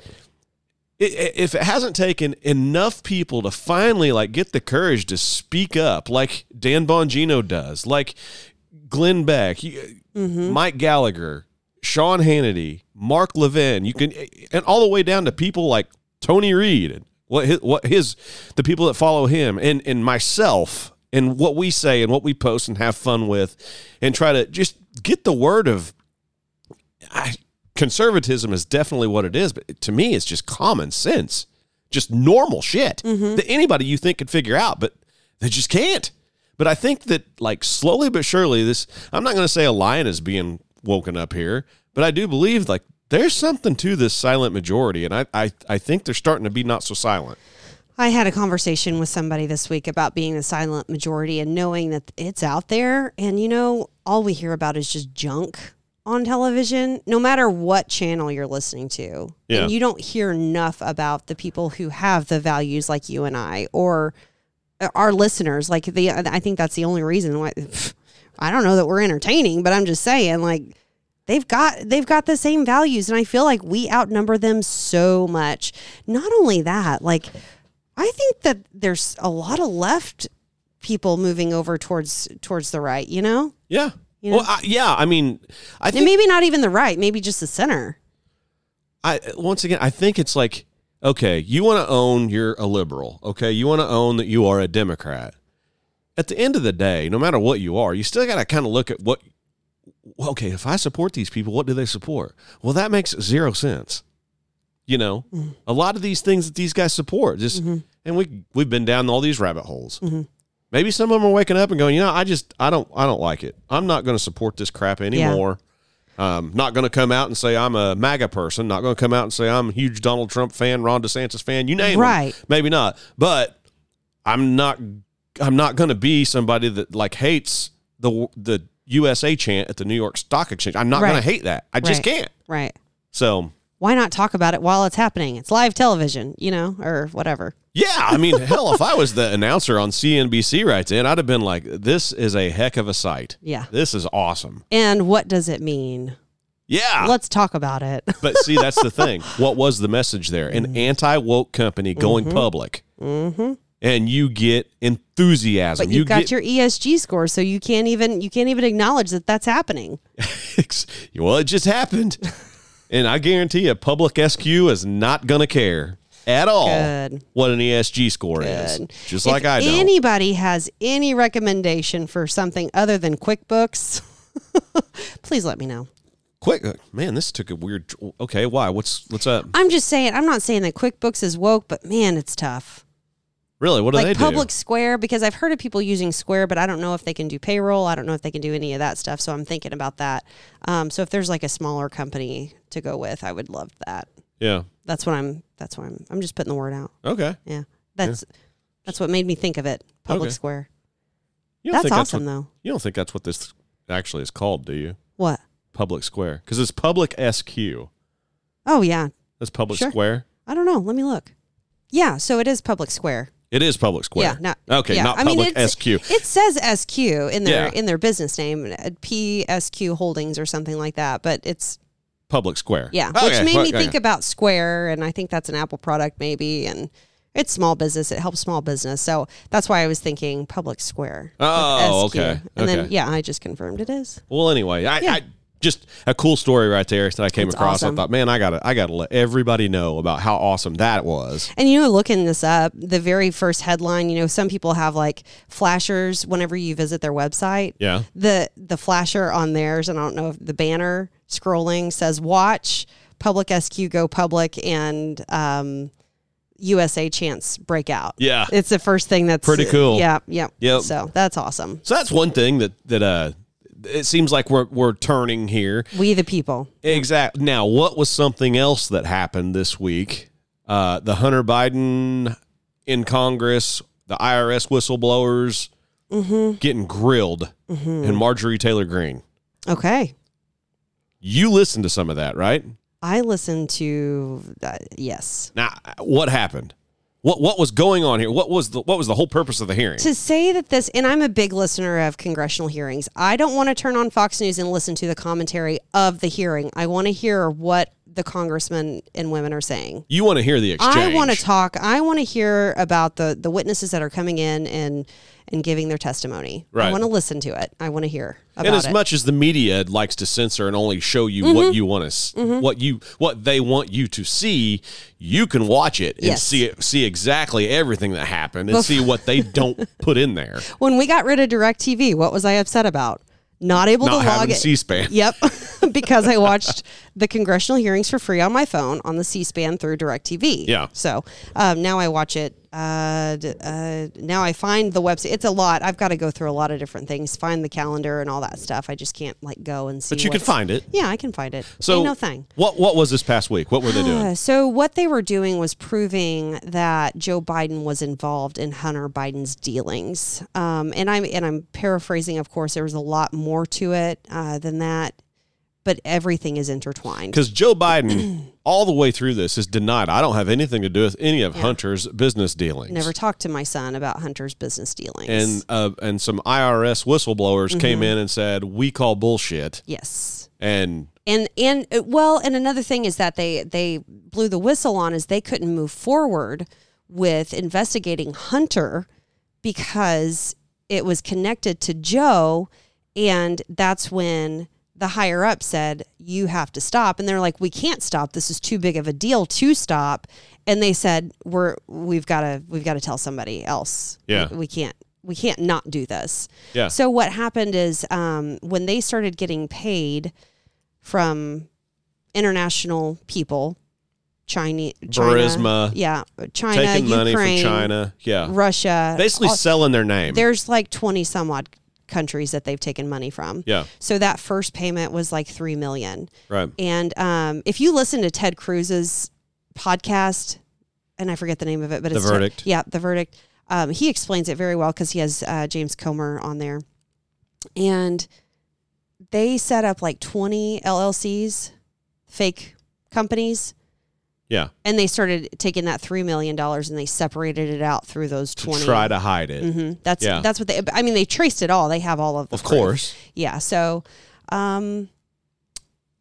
if it hasn't taken enough people to finally like get the courage to speak up like Dan Bongino does, like Glenn Beck, you- Mike Gallagher, Sean Hannity, Mark Levin, you can and all the way down to people like Tony Reed and what his, what his the people that follow him and and myself and what we say and what we post and have fun with and try to just get the word of I, conservatism is definitely what it is, but to me, it's just common sense, just normal shit mm-hmm. that anybody you think could figure out, but they just can't. But I think that, like, slowly but surely, this I'm not going to say a lion is being woken up here, but I do believe, like, there's something to this silent majority, and I, I, I think they're starting to be not so silent.
I had a conversation with somebody this week about being the silent majority and knowing that it's out there. And, you know, all we hear about is just junk on television, no matter what channel you're listening to.
Yeah.
And you don't hear enough about the people who have the values like you and I or our listeners. Like, the, I think that's the only reason why. I don't know that we're entertaining, but I'm just saying, like, they've got they've got the same values and i feel like we outnumber them so much not only that like i think that there's a lot of left people moving over towards towards the right you know
Yeah.
You know?
Well, I, yeah. I mean, I
and
think
maybe not even the right maybe just the center
I once again, I think it's like, okay, you want to own you're a liberal. Okay, you want to own that you are a Democrat. At the end of the day, no matter what you are, you still got to kind of look at what. Okay, if I support these people, what do they support? Well, that makes zero sense. You know, a lot of these things that these guys support, just and we we've been down all these rabbit holes. Maybe some of them are waking up and going, you know, I just I don't I don't like it. I'm not going to support this crap anymore. Um, not going to come out and say I'm a MAGA person. Not going to come out and say I'm a huge Donald Trump fan, Ron DeSantis fan. You name.
Right.
Maybe not, but I'm not. I'm not going to be somebody that like hates the the USA chant at the New York Stock Exchange. I'm not going to hate that. I just
Right.
can't.
right
So
why not talk about it while it's happening it's live television you know or whatever
yeah, I mean, hell, if I was the announcer on CNBC right then, I'd have been like, "This is a heck of a sight.
Yeah.
this is awesome.
and what does it mean
Yeah,
let's talk about it
But see, that's the thing. What was the message there? An anti woke company going public. Mm-hmm. And you get enthusiasm.
but you've
you
got
get,
your esg score so you can't even you can't even acknowledge that that's happening
well, it just happened. and I guarantee you, public SQ is not going to care at all
Good.
what an ESG score is. Just
If
like I don't.
anybody has any recommendation for something other than QuickBooks, please let me know.
Quick, uh, man, this took a weird. Okay, why? What's what's up?
I'm just saying, I'm not saying that QuickBooks is woke, but man, it's tough.
Really? What do
like
they do?
Like Public Square, because I've heard of people using Square, but I don't know if they can do payroll. I don't know if they can do any of that stuff. So I'm thinking about that. Um, so if there's like a smaller company to go with, I would love that.
Yeah.
That's what I'm. That's what I'm. I'm just putting the word out.
Okay.
Yeah, that's that's what made me think of it. Public
Okay.
Square.
You don't
That's
think
awesome,
what,
though.
You don't think that's what this actually is called, do you?
What?
Public Square, because it's Public SQ.
Oh yeah,
That's Public
Sure.
Square.
I don't know. Let me look. Yeah, so it is Public Square.
It is Public Square.
Yeah, not
okay,
yeah.
not
I mean,
Public
it's-
SQ.
It says SQ in their
Yeah.
in their business name, uh, PSQ Holdings or something like that. But it's
Public Square.
yeah,
Okay,
which made
well,
me
okay.
think about Square, and I think that's an Apple product maybe, and it's small business. It helps small business, so that's why I was thinking Public Square.
Oh, okay,
And then yeah, I just confirmed it is.
Well, anyway, I,
Yeah.
I just a cool story right there that I came
It's
across.
awesome.
I thought, man, I gotta, I gotta let everybody know about how awesome that was.
And you know, looking this up, the very first headline, you know, some people have like flashers whenever you visit their website.
Yeah.
The the flasher on theirs, and I don't know if the banner scrolling says "Watch Public SQ go public" and um, USA Chance breakout.
Yeah.
it's the first thing that's
Pretty cool.
Yeah, yeah,
Yep.
So that's awesome.
So that's one thing that that uh, it seems like we're we're turning here.
We the people.
Exactly. Now, what was something else that happened this week? Uh, the Hunter Biden in Congress, the IRS whistleblowers
Mm-hmm.
getting grilled, and Marjorie Taylor Greene.
Okay.
You listened to some of that, right?
I listened to uh, yes.
Now, what happened? What what was going on here? What was the what was the whole purpose of the hearing?
to say that this and i'm a big listener of congressional hearings i don't want to turn on fox news and listen to the commentary of the hearing i want to hear what the congressmen and women are saying
You want to hear the exchange?
i want to talk i want to hear about the the witnesses that are coming in and and giving their testimony
Right.
i want to listen to it i want to hear about
and as
it Mm-hmm.
much as the media likes to censor and only show you what you want to, what you, what they want you to see, you can watch it and
Yes.
see it, see exactly everything that happened, and see what they don't put in there.
when we got rid of direct tv what was i upset about not able
Not
to log in
C-SPAN.
Yep, because I watched the congressional hearings for free on my phone on the C-SPAN through DirecTV.
Yeah.
So um, now I watch it. Uh, uh, now I find the website. It's a lot. I've got to go through a lot of different things, find the calendar and all that stuff. I just can't like go and see.
But you can find it.
Yeah, I can find it.
So
Ain't no thing.
What what was this past week? What were they doing?
So what they were doing was proving that Joe Biden was involved in Hunter Biden's dealings, um, and I'm and I'm paraphrasing. Of course, there was a lot more to it uh, than that, but everything is intertwined.
Because Joe Biden, all the way through this, has denied I don't have anything to do with any of Hunter's business dealings.
Never talked to my son about Hunter's business dealings.
and uh, and some IRS whistleblowers
Mm-hmm.
came in and said we call bullshit,
yes,
and
and and uh, well, and another thing is that they they blew the whistle on is they couldn't move forward with investigating Hunter because it was connected to Joe, and that's when the higher up said you have to stop, and they're like, we can't stop. This is too big of a deal to stop, and they said we're we've got to we've got to tell somebody else.
Yeah.
we, we can't. We can't not do this.
Yeah.
So what happened is um, when they started getting paid from international people, China, China
Burisma,
yeah, China,
taking money from
Ukraine,
China, yeah,
Russia,
basically
all-
selling their name.
there's like 20 some odd countries that they've taken money from.
Yeah.
So that first payment was like 3 million.
Right.
And um, if you listen to Ted Cruz's podcast, and I forget the name of it, but
The
it's
Verdict.
yeah, the verdict. Um, he explains it very well because he has uh, James Comer on there, and they set up like 20 LLCs, fake companies,
Yeah.
and they started taking that three million dollars and they separated it out through those
To
20.
try to hide it.
hmm That's
Yeah.
that's what they. I mean, they traced it all. They have all of. The
Of
proof.
course.
Yeah. So, um,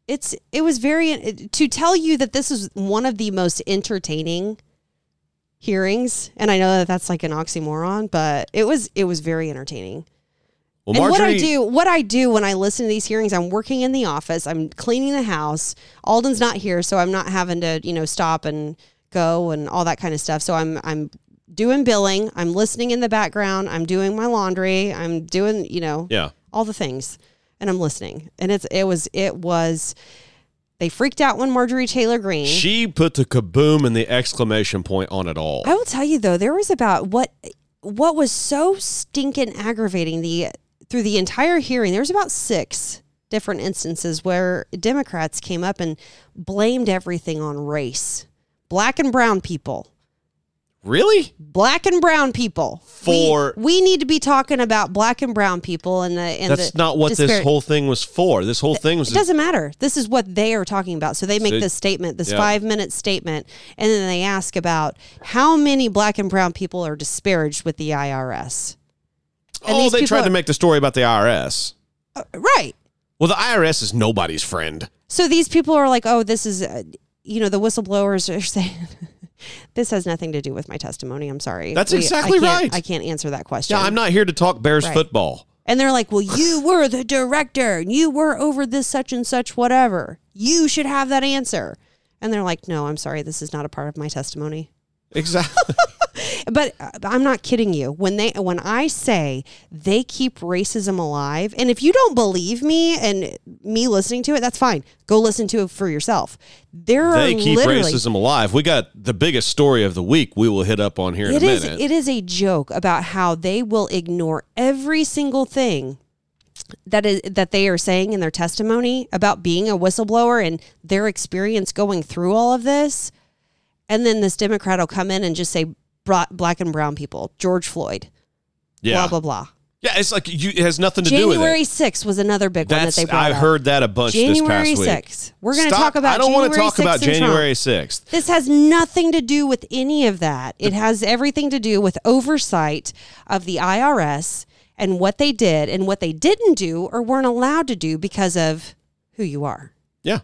it's it was very to tell you that this is one of the most entertaining hearings, and I know that that's like an oxymoron, but it was it was very entertaining.
Well,
and what I do, what I do when I listen to these hearings, I'm working in the office, I'm cleaning the house. Alden's not here, so I'm not having to, you know, stop and go and all that kind of stuff. So I'm I'm doing billing, I'm listening in the background, I'm doing my laundry, I'm doing, you know,
Yeah.
all the things, and I'm listening. And it's it was it was they freaked out when Marjorie Taylor Greene.
She put the kaboom and the exclamation point on it all.
I will tell you though, there was about what what was so stinking aggravating the through the entire hearing. There was about six different instances where Democrats came up and blamed everything on race, black and brown people.
Really?
Black and brown people.
For-
we, we need to be talking about black and brown people and the and
That's
the
not what this whole thing was for. This whole thing was
It doesn't matter. This is what they are talking about. So they make
So-
this statement, this
Yeah.
five minute statement, and then they ask about how many black and brown people are disparaged with the IRS. And
Oh, they tried to make the story about the IRS.
Right.
Well, the IRS is nobody's friend.
So these people are like, oh, this is, uh, you know, the whistleblowers are saying. This has nothing to do with my testimony. I'm sorry.
That's
I
exactly
can't-
right.
I can't answer that question.
Yeah, I'm not here to talk Bears
Right.
football.
And they're like, well, you were the director and you were over this such and such whatever. You should have that answer. And they're like, no, I'm sorry. This is not a part of my testimony.
Exactly.
But uh, I'm not kidding you. When they when I say they keep racism alive, and if you don't believe me and me listening to it, that's fine. Go listen to it for yourself. There
they
are
keep racism alive. We got the biggest story of the week. We will hit up on here in
It
a
is
minute.
it is a joke about how they will ignore every single thing that is that they are saying in their testimony about being a whistleblower and their experience going through all of this. And then this Democrat will come in and just say bra- black and brown people, George Floyd,
yeah,
blah blah blah.
yeah. It's like you, it has nothing to do with
January
it.
6th was another big one that they brought
I
up.
heard that a bunch
January
this past week.
6th. We're going to
Stop.
talk about
I don't want to
January
talk about
6th and Trump.
January sixth.
This has nothing to do with any of that. It has everything to do with oversight of the IRS and what they did and what they didn't do or weren't allowed to do because of who you are.
Yeah.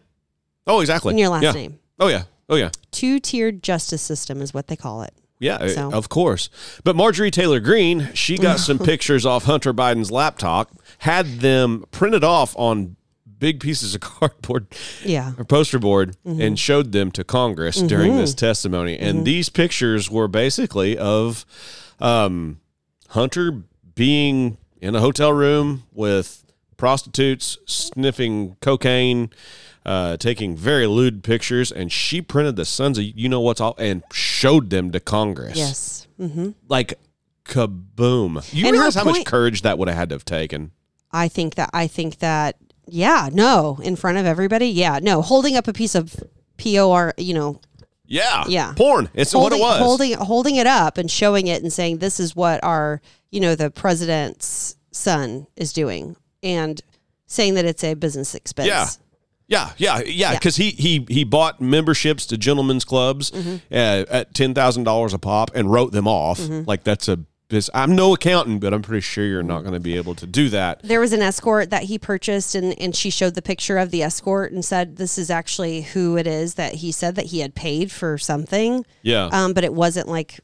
Oh, exactly.
And your last
Yeah.
name.
Oh yeah. Oh yeah.
Two tiered justice system is what they call it.
Yeah,
So-
of course. But Marjorie Taylor Greene, she got some pictures off Hunter Biden's laptop, had them printed off on big pieces of cardboard
Yeah.
or poster board,
Mm-hmm.
and showed them to Congress during this testimony. And
Mm-hmm.
these pictures were basically of um, Hunter being in a hotel room with prostitutes, sniffing cocaine. Uh, taking very lewd pictures, and she printed the sons of you know what's all and showed them to Congress
Yes. mm-hmm.
like kaboom. You
And
realize how much courage that would have had to have taken.
I think that I think that yeah, no, in front of everybody. Yeah, no, holding up a piece of POR, you know,
Yeah,
Yeah.
porn. It's
holding,
what it was.
holding holding it up and showing it and saying this is what our you know the president's son is doing and saying that it's a business expense.
Yeah. Yeah, yeah, yeah.
Yeah.
Because he he he bought memberships to gentlemen's clubs
Mm-hmm.
uh, at ten thousand dollars a pop and wrote them off.
Mm-hmm.
Like that's a. bus- I'm no accountant, but I'm pretty sure you're not going to be able to do that.
There was an escort that he purchased and, and she showed the picture of the escort and said this is actually who it is that he said that he had paid for something.
Yeah.
Um, but it wasn't like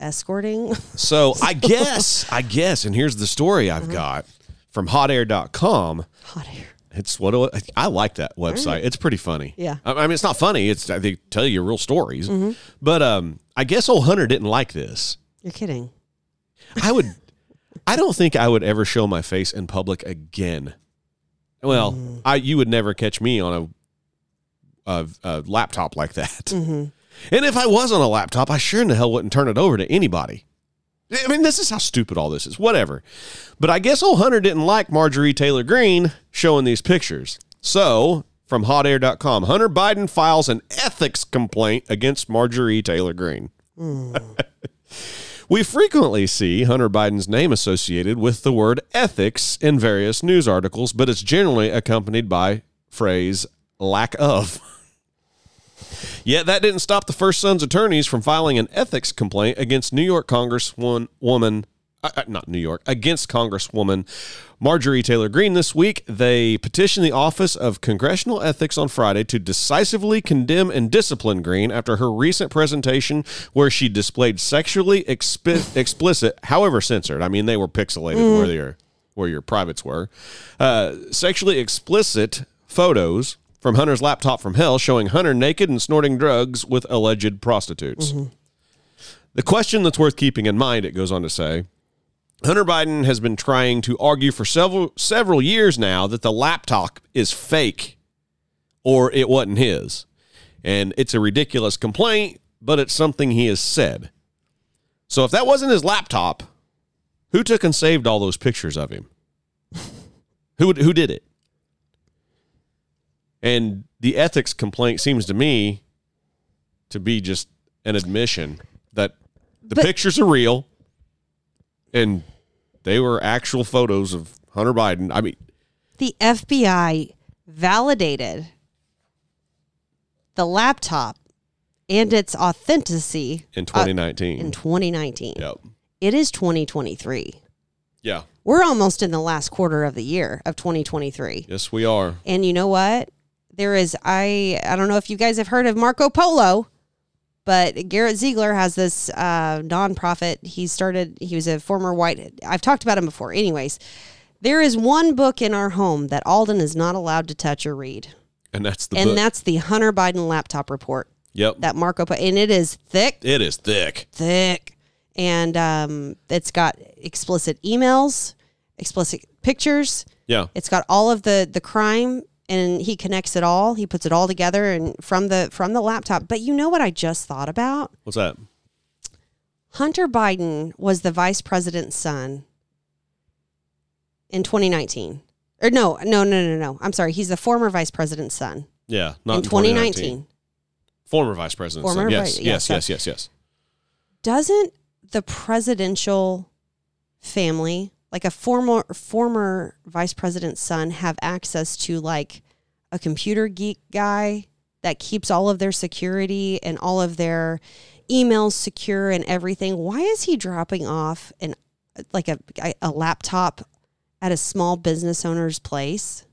escorting.
So I guess I guess, and here's the story I've
Mm-hmm.
got from HotAir.com.
Hot air.
It's what it- I like that website. Mm. It's pretty funny.
Yeah.
I I mean, it's not funny. It's they tell you real stories. Mm-hmm. But um, I guess old Hunter didn't like this.
You're kidding.
I would. I don't think I would ever show my face in public again. Well, mm. I you would never catch me on a a, a laptop like that. Mm-hmm. And if I was on a laptop, I sure in the hell wouldn't turn it over to anybody. I mean, this is how stupid all this is. Whatever. But I guess old Hunter didn't like Marjorie Taylor Greene showing these pictures. So, from hotair.com, Hunter Biden files an ethics complaint against Marjorie Taylor Greene. We frequently see Hunter Biden's name associated with the word ethics in various news articles, but it's generally accompanied by phrase lack of. Yet that didn't stop the First Son's attorneys from filing an ethics complaint against New York Congresswoman, woman, uh, uh, not New York, against Congresswoman Marjorie Taylor Greene this week. They petitioned the Office of Congressional Ethics on Friday to decisively condemn and discipline Greene after her recent presentation where she displayed sexually expi- explicit, however censored. I mean, they were pixelated where your where your privates were, uh, sexually explicit photos from Hunter's laptop from hell showing Hunter naked and snorting drugs with alleged prostitutes. Mm-hmm. The question that's worth keeping in mind, it goes on to say, Hunter Biden has been trying to argue for several several years now that the laptop is fake or it wasn't his. And it's a ridiculous complaint, but it's something he has said. So if that wasn't his laptop, who took and saved all those pictures of him? who who did it? And the ethics complaint seems to me to be just an admission that the
But-
pictures are real, and they were actual photos of Hunter Biden. I mean,
the FBI validated the laptop and its authenticity
in
uh,
2019.
in 2019.
yep.
It is 2023.
Yeah.
We're almost in the last quarter of the year of 2023.
Yes, we are.
And you know what? There is I I don't know if you guys have heard of Marco Polo, but Garrett Ziegler has this uh, nonprofit. He started. He was a former white. I've talked about him before. Anyways, there is one book in our home that Alden is not allowed to touch or read,
And that's the
and
book.
that's the Hunter Biden laptop report
yep.
that Marco. And it is thick,
it is thick.
thick, and um, it's got explicit emails, explicit pictures.
Yeah.
It's got all of the the crime and he connects it all. He puts it all together and from the from the laptop. But you know what I just thought about?
What's that?
Hunter Biden was the vice president's son in 2019. Or no, no, no, no, no. I'm sorry. He's the former vice president's son
Yeah. Not
in
in
2019.
Former vice president.
Former
yes,
vi- yeah,
yes,
so-
yes, yes, yes.
Doesn't the presidential family, like a former former vice president's son, have access to like a computer geek guy that keeps all of their security and all of their emails secure and everything? Why is he dropping off an like a a laptop at a small business owner's place?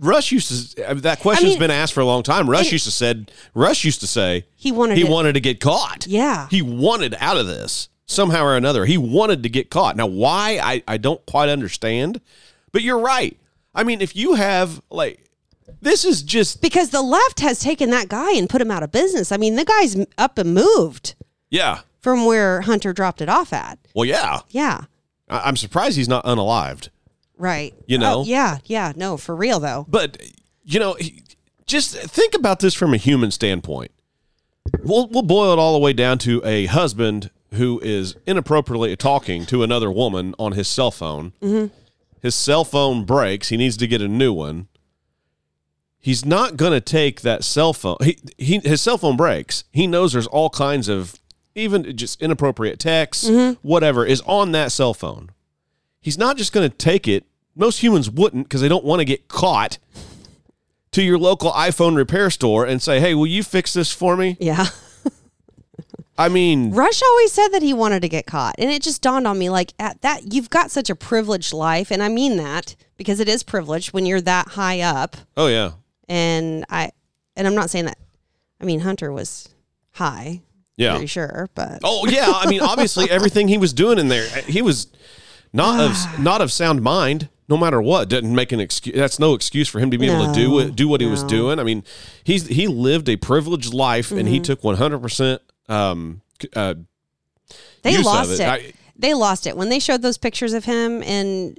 Rush used to. I that question's
mean-
been asked for a long time. Rush used to said. Rush used to say
He wanted
he
it-
wanted to get caught.
Yeah.
He wanted out of this somehow or another. He wanted to get caught. Now, why? I, I don't quite understand. But you're right. I mean, if you have, like, this is just,
because the left has taken that guy and put him out of business. I mean, the guy's up and moved
yeah.
from where Hunter dropped it off at.
Well, yeah.
Yeah.
I, I'm surprised he's not unalived.
Right.
You oh, know?
Oh, yeah. Yeah. No, for real though.
But, you know, just think about this from a human standpoint. We'll, we'll boil it all the way down to a husband who is inappropriately talking to another woman on his cell phone. Mm-hmm. His cell phone breaks. He needs to get a new one. He's not going to take that cell phone. He, he, his cell phone breaks. He knows there's all kinds of, even just inappropriate texts, mm-hmm. whatever, is on that cell phone. He's not just going to take it. Most humans wouldn't because they don't want to get caught to your local iPhone repair store and say, "Hey, will you fix this for me?"
Yeah.
I mean,
Rush always said that he wanted to get caught. And it just dawned on me like at that you've got such a privileged life and I mean that because it is privileged when you're that high up
oh yeah,
and I and I'm not saying that I mean Hunter was high.
yeah.
Pretty sure, but
Oh yeah, I mean, obviously everything he was doing in there, he was not of not of sound mind. No matter what, didn't make an excuse. That's no excuse for him to be able to do
No,
do what he was doing. I mean, he's he lived a privileged life, and
Mm-hmm.
he took one hundred percent. Um, uh,
they lost
it.
it.
I-
they lost it when they showed those pictures of him and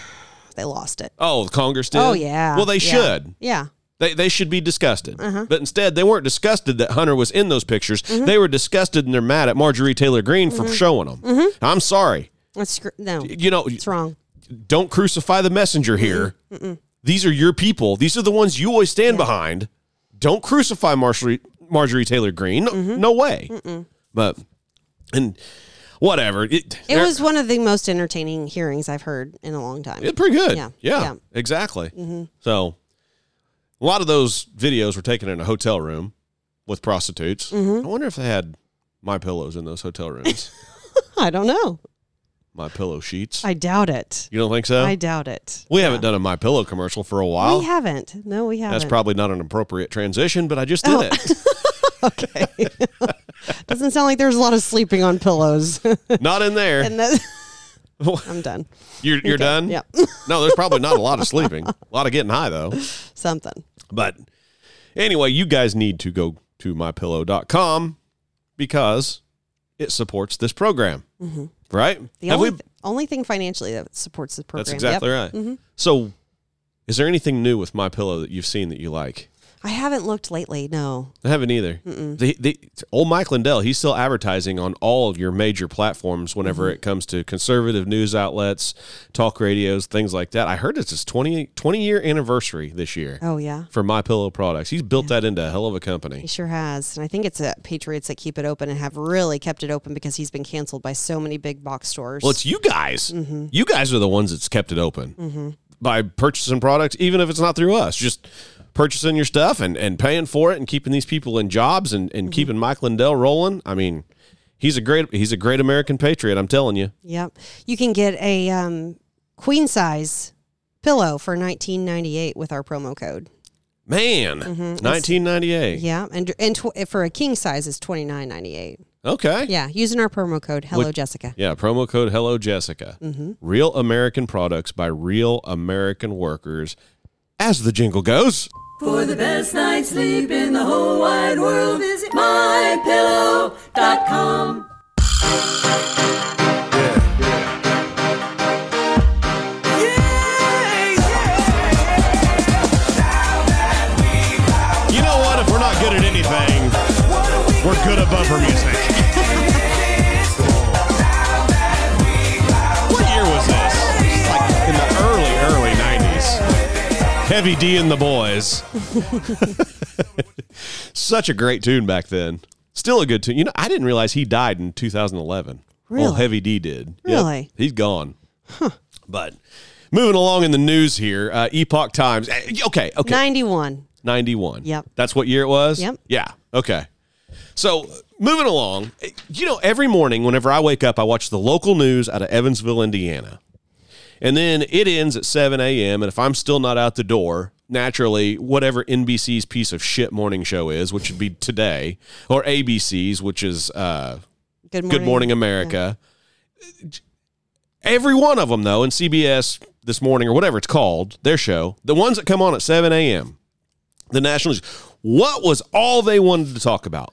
they lost it.
oh, Congress did.
Oh yeah.
Well, they
Yeah.
should.
Yeah.
They, they should be disgusted.
Uh-huh.
But instead, they weren't disgusted that Hunter was in those pictures.
Mm-hmm.
They were disgusted and they're mad at Marjorie Taylor Greene for showing them.
Mm-hmm.
I'm sorry.
That's no.
You know,
It's wrong.
don't crucify the messenger here. These are your people. These are the ones you always stand behind. Don't crucify Marjorie, Marjorie Taylor Greene. No,
Mm-hmm.
no way. But, and whatever. It,
It was one of the most entertaining hearings I've heard in a long time.
It's pretty good.
Yeah.
Yeah.
Yeah. Mm-hmm.
Exactly. So, a lot of those videos were taken in a hotel room with prostitutes.
Mm-hmm.
I wonder if they had my pillows in those hotel rooms.
I don't know.
My pillow sheets.
I doubt it.
you don't think so?
I doubt it.
we haven't done a my pillow commercial for a while.
We haven't. No, we haven't.
That's probably not an appropriate transition, but I just did
Oh.
it.
okay. Doesn't sound like there's a lot of sleeping on pillows.
not in there.
and that, I'm done.
You're you're
Okay,
done.
yep.
no, there's probably not a lot of sleeping. A lot of getting high though.
Something.
But anyway, you guys need to go to mypillow.com because it supports this program. Mm-hmm. Right?
Mm-hmm. The
Have
only,
we-
th- only thing financially that supports the program.
that's exactly
Yep.
right. So is there anything new with my pillow that you've seen that you like?
I haven't looked lately. No.
I haven't either. The, the old Mike Lindell, he's still advertising on all of your major platforms whenever
Mm-hmm.
it comes to conservative news outlets, talk radios, things like that. I heard it's his 20, 20 year anniversary this year
Oh yeah.
for My Pillow products. He's built that into a hell of a company.
He sure has. And I think it's uh, Patriots that keep it open and have really kept it open because he's been canceled by so many big box stores.
Well, it's you guys.
Mm-hmm.
You guys are the ones that's kept it open by purchasing products, even if it's not through us. Just purchasing your stuff and, and paying for it and keeping these people in jobs and,
Mm-hmm.
and keeping Mike Lindell rolling. I mean, he's a great he's a great American patriot. I'm telling you.
Yep. You can get a um, queen size pillow for 1998 with our promo code.
Man, 1998.
Mm-hmm. Yeah, and and tw- for a king size is 29.98.
Okay.
Yeah, using our promo code Hello
What-
Jessica.
Yeah, promo code Hello Jessica.
Mm-hmm.
Real American products by real American workers. As the jingle goes.
For the best night's sleep in the whole wide world, visit mypillow.com.
You know what? If we're not good at anything, we're good at bumper music. Heavy D and the Boys. Such a great tune back then. Still a good tune. You know, I didn't realize he died in 2011.
Really?
Well, Heavy D did. Yep.
Really?
He's gone. But moving along in the news here, uh, Epoch Times. eh, Okay, okay.
91.
91.
Yep.
That's what year it was?
Yep.
Yeah. Okay. So moving along, you know, every morning whenever I wake up, I watch the local news out of Evansville, Indiana. And then it ends at 7 a.m. And if I'm still not out the door, naturally, whatever NBC's piece of shit morning show is, which would be today, or ABC's, which is uh,
Good morning.
Good Morning America. Every one of them, though, in CBS this morning or whatever it's called, their show, the ones that come on at 7 a.m., the national news, what was all they wanted to talk about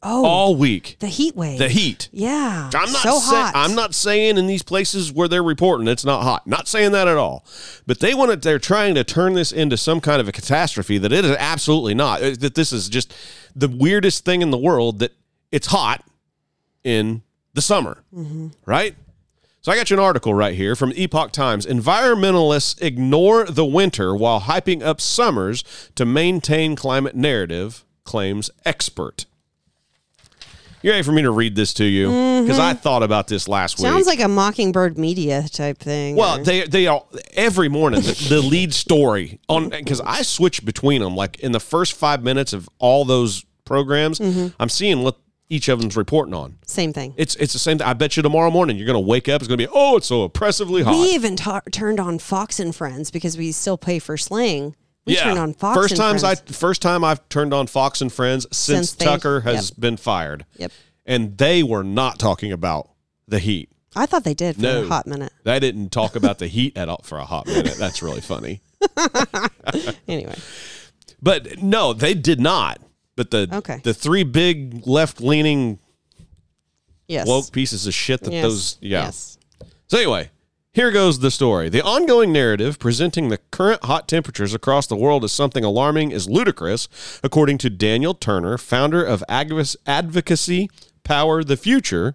Oh,
all week?
the heat wave.
The heat.
Yeah.
I'm not
so
say-
hot.
I'm not saying in these places where they're reporting it's not hot. Not saying that at all. But they want to they're trying to turn this into some kind of a catastrophe that it is absolutely not. That this is just the weirdest thing in the world that it's hot in the summer. Mm-hmm. Right? So I got you an article right here from Epoch Times. Environmentalists ignore the winter while hyping up summers to maintain climate narrative, claims expert. You ready for me to read this to you? Because I thought about this last week.
Sounds like a Mockingbird Media type thing.
Well,
or-
they they are every morning the, the lead story on because I switch between them. Like in the first five minutes of all those programs,
Mm-hmm.
I'm seeing what each of them's reporting on.
same thing.
It's it's the same. thing. I bet you tomorrow morning you're going to wake up. It's going to be oh, it's so oppressively hot.
We even turned on Fox and Friends because we still pay for Sling. We turned on Fox
first times
Friends.
I first time I've turned on Fox and Friends since,
Since they-
Tucker has
yep.
been fired.
Yep.
and they were not talking about the heat.
I thought they did for
No,
a hot minute.
They didn't talk about the heat at all for a hot minute. That's really funny.
Anyway,
But no, they did not. But the
Okay.
the three big left leaning
yes.
woke pieces of shit that
yes.
those yeah.
Yes.
So anyway, here goes the story. The ongoing narrative presenting the current hot temperatures across the world as something alarming is ludicrous, according to Daniel Turner, founder of Advocacy Power the Future,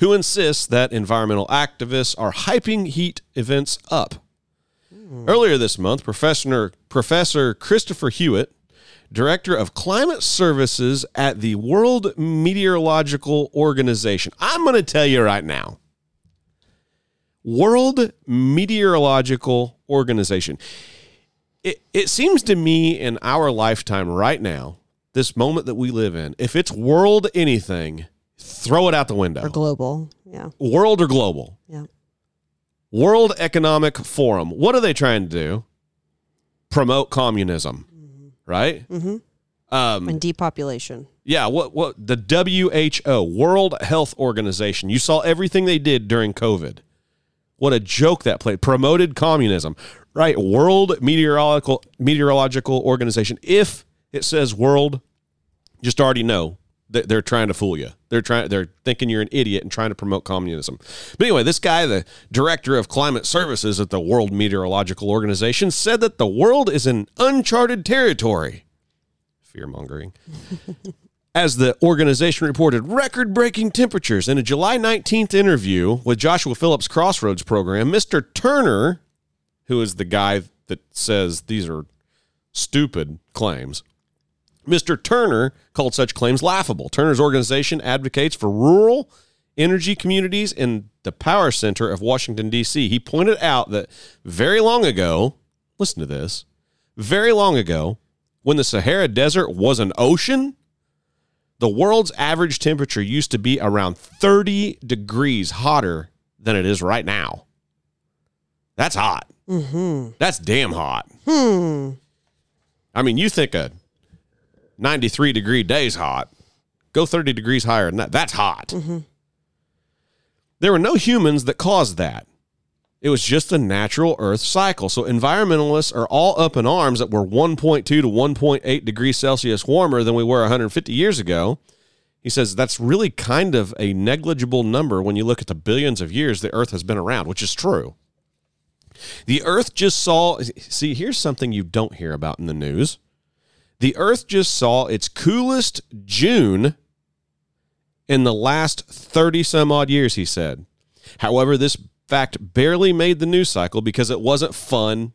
who insists that environmental activists are hyping heat events up. Hmm. Earlier this month, Professor Professor Christopher Hewitt, Director of Climate Services at the World Meteorological Organization. I'm going to tell you right now. World Meteorological Organization. It, it seems to me in our lifetime right now, this moment that we live in, if it's world anything, throw it out the window.
Or global. Yeah.
world or global?
Yeah.
World Economic Forum. What are they trying to do? Promote communism, right? Mm-hmm. Um,
And depopulation.
yeah. What? What? The WHO, World Health Organization. You saw everything they did during COVID. What a joke that played. Promoted communism, right? World Meteorological Meteorological Organization. If it says world, just already know They- They're trying to fool you. They're trying. They're thinking you're an idiot and trying to promote communism. But anyway, this guy, the director of climate services at the World Meteorological Organization, said that the world is in uncharted territory. Fear mongering. As the organization reported record breaking temperatures in a July 19th interview with Joshua Phillips Crossroads program, Mr. Turner, who is the guy that says these are stupid claims, Mr. Turner called such claims laughable. Turner's organization advocates for rural energy communities in the power center of Washington, D.C. He pointed out that very long ago, listen to this, very long ago, when the Sahara Desert was an ocean, the world's average temperature used to be around 30 degrees hotter than it is right now. That's hot. Mm-hmm. That's damn hot. I mean, you think a 93 degree day's hot. Go 30 degrees higher than that. That's hot. There were no humans that caused that. It was just a natural Earth cycle. So environmentalists are all up in arms that we're 1.2 to 1.8 degrees Celsius warmer than we were 150 years ago. He says that's really kind of a negligible number when you look at the billions of years the Earth has been around, which is true. The Earth just saw, see, here's something you don't hear about in the news. The Earth just saw its coolest June in the last 30 some odd years, he said. However, this fact barely made the news cycle because it wasn't fun.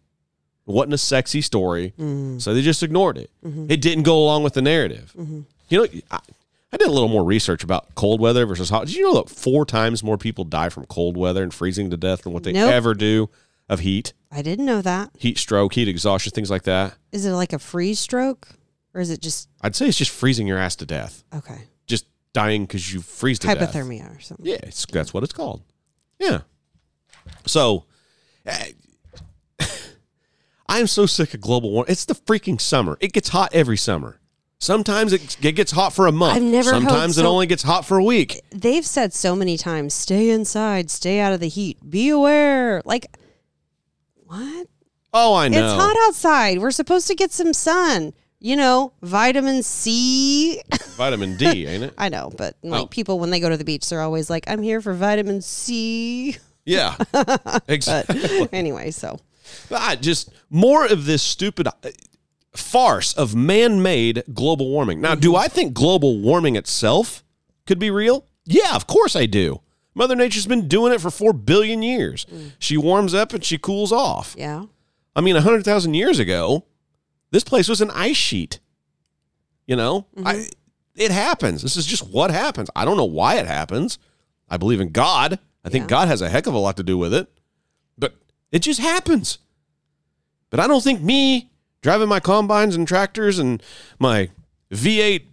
It wasn't a sexy story. Mm. So they just ignored it. Mm-hmm. It didn't go along with the narrative. Mm-hmm. You know, I, I did a little more research about cold weather versus hot. Did you know that four times more people die from cold weather and freezing to death than what they
Nope.
ever do of heat?
I didn't know that.
Heat stroke, heat exhaustion, things like that.
Is it like a freeze stroke, or is it just
I'd say it's just freezing your ass to death.
okay
Just dying because you freeze to death.
hypothermia or something?
Yeah, it's, that's what it's called. Yeah. So, eh, I am so sick of global warming. It's the freaking summer. It gets hot every summer. Sometimes it, it gets hot for a month.
I've never
Sometimes it only gets hot for a week.
They've said so many times, "Stay inside, stay out of the heat, be aware." Like, what?
Oh, I know.
It's hot outside. We're supposed to get some sun. You know, vitamin C.
Vitamin D, ain't it?
I know, but like
Oh.
people when they go to the beach, they're always like, "I'm here for vitamin C."
Yeah. exactly.
anyway, so
Ah, just more of this stupid uh, farce of man-made global warming. Now, do I think global warming itself could be real? Yeah, of course I do. Mother Nature's been doing it for 4 billion years. She warms up and she cools off.
yeah,
I mean, 100,000 years ago, this place was an ice sheet. You know, I, it happens. This is just what happens. I don't know why it happens. I believe in God. I think
Yeah.
God has a heck of a lot to do with it, but it just happens. But I don't think me driving my combines and tractors and my V8,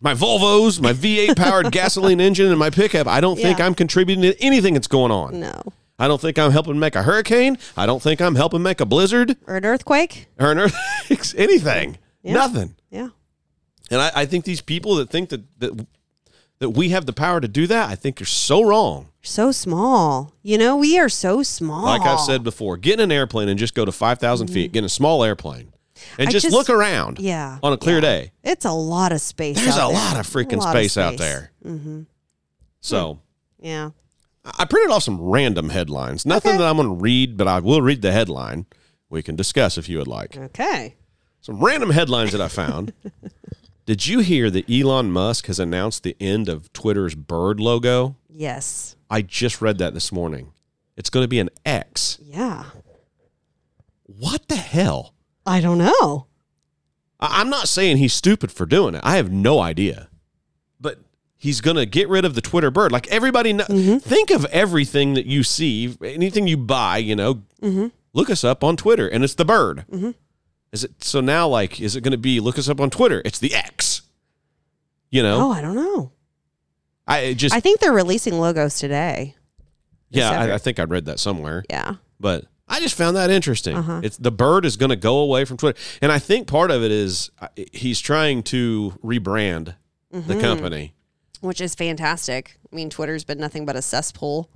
my Volvos, my V8 powered gasoline engine and my pickup, I don't think I'm contributing to anything that's going on.
no,
I don't think I'm helping make a hurricane. I don't think I'm helping make a blizzard
or an earthquake.
or an earth, anything.
Yeah.
Nothing.
Yeah,
And I, I think these people that think that, that that we have the power to do that, I think you're so wrong.
So small. You know, we are so small.
Like I've said before, get in an airplane and just go to 5,000 feet, get in a small airplane, and. Just,
just-
look around
yeah,
on a clear
yeah.
day.
It's a lot of space.
There's a
there.
lot of freaking
lot of
space, out there.
Mm-hmm.
So
Yeah.
I printed off some random headlines. Nothing
Okay.
that I'm going to read, but I will read the headline. We can discuss if you would like.
Okay.
Some random headlines that I found. Did you hear that Elon Musk has announced the end of Twitter's bird logo?
Yes.
I just read that this morning. It's going to be an X.
Yeah.
What the hell?
I don't know.
I- I'm not saying he's stupid for doing it. I have no idea. But he's going to get rid of the Twitter bird. Like everybody, kno-
Mm-hmm.
think of everything that you see, anything you buy, you know,
Mm-hmm.
look us up on Twitter and it's the bird. Is it so now like is it going to be look us up on Twitter? It's the X. You know?
Oh, I don't know.
I just
I think they're releasing logos today.
yeah. I, I think I read that somewhere.
Yeah.
but I just found that interesting.
Uh-huh.
It's the bird is going to go away from Twitter, and I think part of it is uh, he's trying to rebrand
Mm-hmm.
the company.
Which is fantastic. I mean, Twitter's been nothing but a cesspool.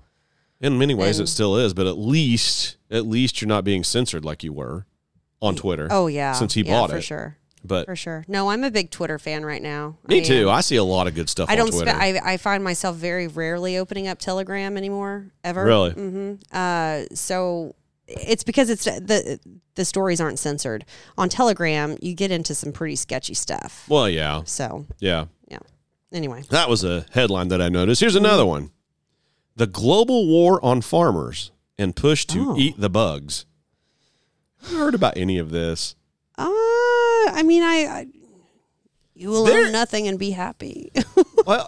In many ways, it still is, but at least at least you're not being censored like you were on Twitter.
Oh yeah.
since he
Yeah,
bought
for
it.
sure.
But
for sure. No, I'm a big Twitter fan right now.
me
I
too.
am.
I see a lot of good stuff
I don't.
Twitter.
Spe- I I find myself very rarely opening up Telegram anymore. Ever.
really?
Mm-hmm. Uh, so it's because it's the the stories aren't censored on Telegram. You get into some pretty sketchy stuff.
Well, yeah,
So
yeah.
yeah. Anyway,
That was a headline that I noticed. Here's another one: the global war on farmers and push to
Oh.
eat the bugs. Have you heard about any of this?
uh, I mean, I, I you will
There-
own nothing and be happy.
Well,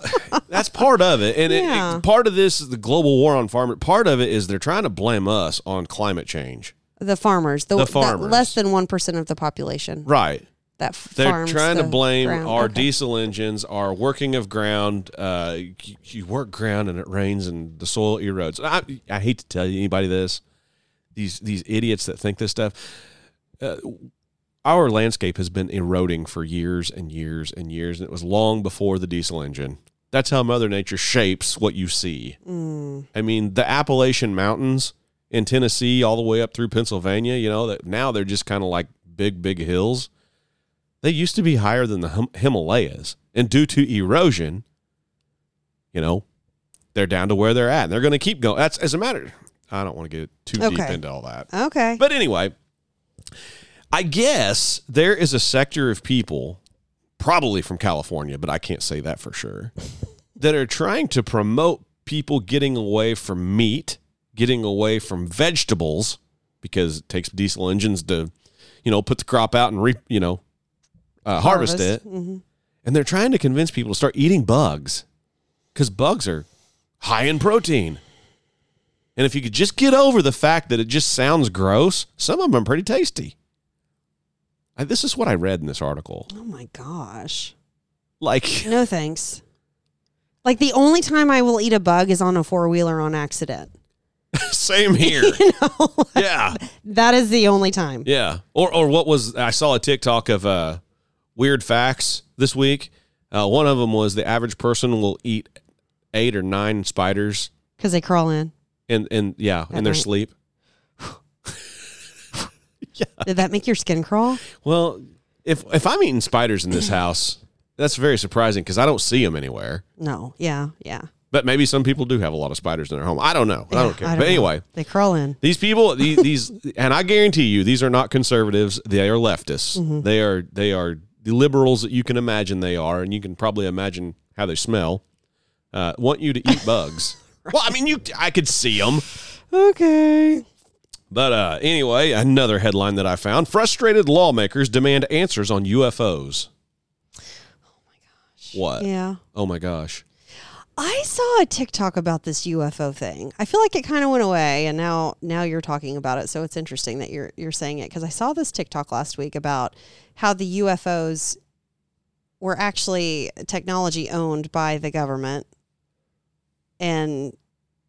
that's part of it, and
Yeah.
it, part of this is the global war on farmers. Part of it is they're trying to blame us on climate change.
the farmers, the,
The farmers.
less than one percent of the population
Right.
that f-
They're trying to blame
ground.
our
Okay.
diesel engines, our working of ground. Uh, you, you work ground and it rains and the soil erodes. I, I hate to tell you anybody this. These these idiots that think this stuff. Uh, our landscape has been eroding for years and years and years, and it was long before the diesel engine. That's how Mother Nature shapes what you see.
Mm.
I mean, the Appalachian Mountains in Tennessee, all the way up through Pennsylvania. You know that now they're just kind of like big, big hills. They used to be higher than the Him- Himalayas, and due to erosion, you know, they're down to where they're at. And they're going to keep going. That's as a matter. I don't want to get too deep into all that.
Okay.
But anyway, I guess there is a sector of people, probably from California, but I can't say that for sure, that are trying to promote people getting away from meat, getting away from vegetables, because it takes diesel engines to, you know, put the crop out and re, you know, uh, harvest, it.
Mhm.
And they're trying to convince people to start eating bugs, because bugs are high in protein. And if you could just get over the fact that it just sounds gross, some of them are pretty tasty. I, this is what I read in this article.
Oh my gosh.
Like,
No thanks. Like the only time I will eat a bug is on a four wheeler on accident.
same here. yeah,
That is the only time.
yeah. Or, or what was I saw a TikTok of uh, weird facts this week. Uh, one of them was the average person will eat eight or nine spiders,
Because they crawl in.
and and yeah, in their
night.
sleep.
Did that make your skin crawl?
Well, if if I'm eating spiders in this house, that's very surprising because I don't see them anywhere.
No. Yeah. Yeah.
But maybe some people do have a lot of spiders in their home. I don't know. I don't care.
I
but
know.
anyway,
They crawl in.
these people, these, these, and I guarantee you, these are not conservatives. They are leftists.
Mm-hmm.
They are they are the liberals that you can imagine they are, and you can probably imagine how they smell. Uh, want you to eat bugs. Well, I mean, you, I could see them.
Okay.
But uh, anyway, another headline that I found: frustrated lawmakers demand answers on UFOs. Oh my gosh! What?
Yeah.
Oh my gosh!
I saw a TikTok about this UFO thing. I feel like it kind of went away, and now now you're talking about it. So it's interesting that you're you're saying it because I saw this TikTok last week about how the UFOs were actually technology owned by the government, and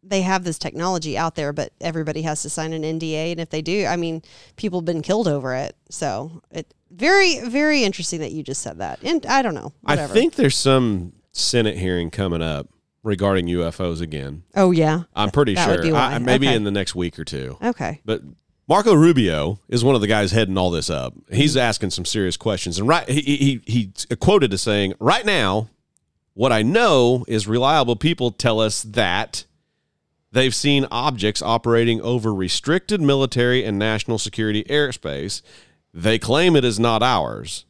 they have this technology out there, but everybody has to sign an NDA, and if they do, I mean, people have been killed over it. So it very very interesting that you just said that, and I don't know.
I think there's some Senate hearing coming up regarding UFOs again.
Oh yeah.
I'm pretty
That
sure. I, maybe
Okay.
in the next week or two.
Okay.
But Marco Rubio is one of the guys heading all this up. He's asking some serious questions, and right, he he he quoted as saying, "Right now, what I know is reliable people tell us that they've seen objects operating over restricted military and national security airspace. They claim it is not ours.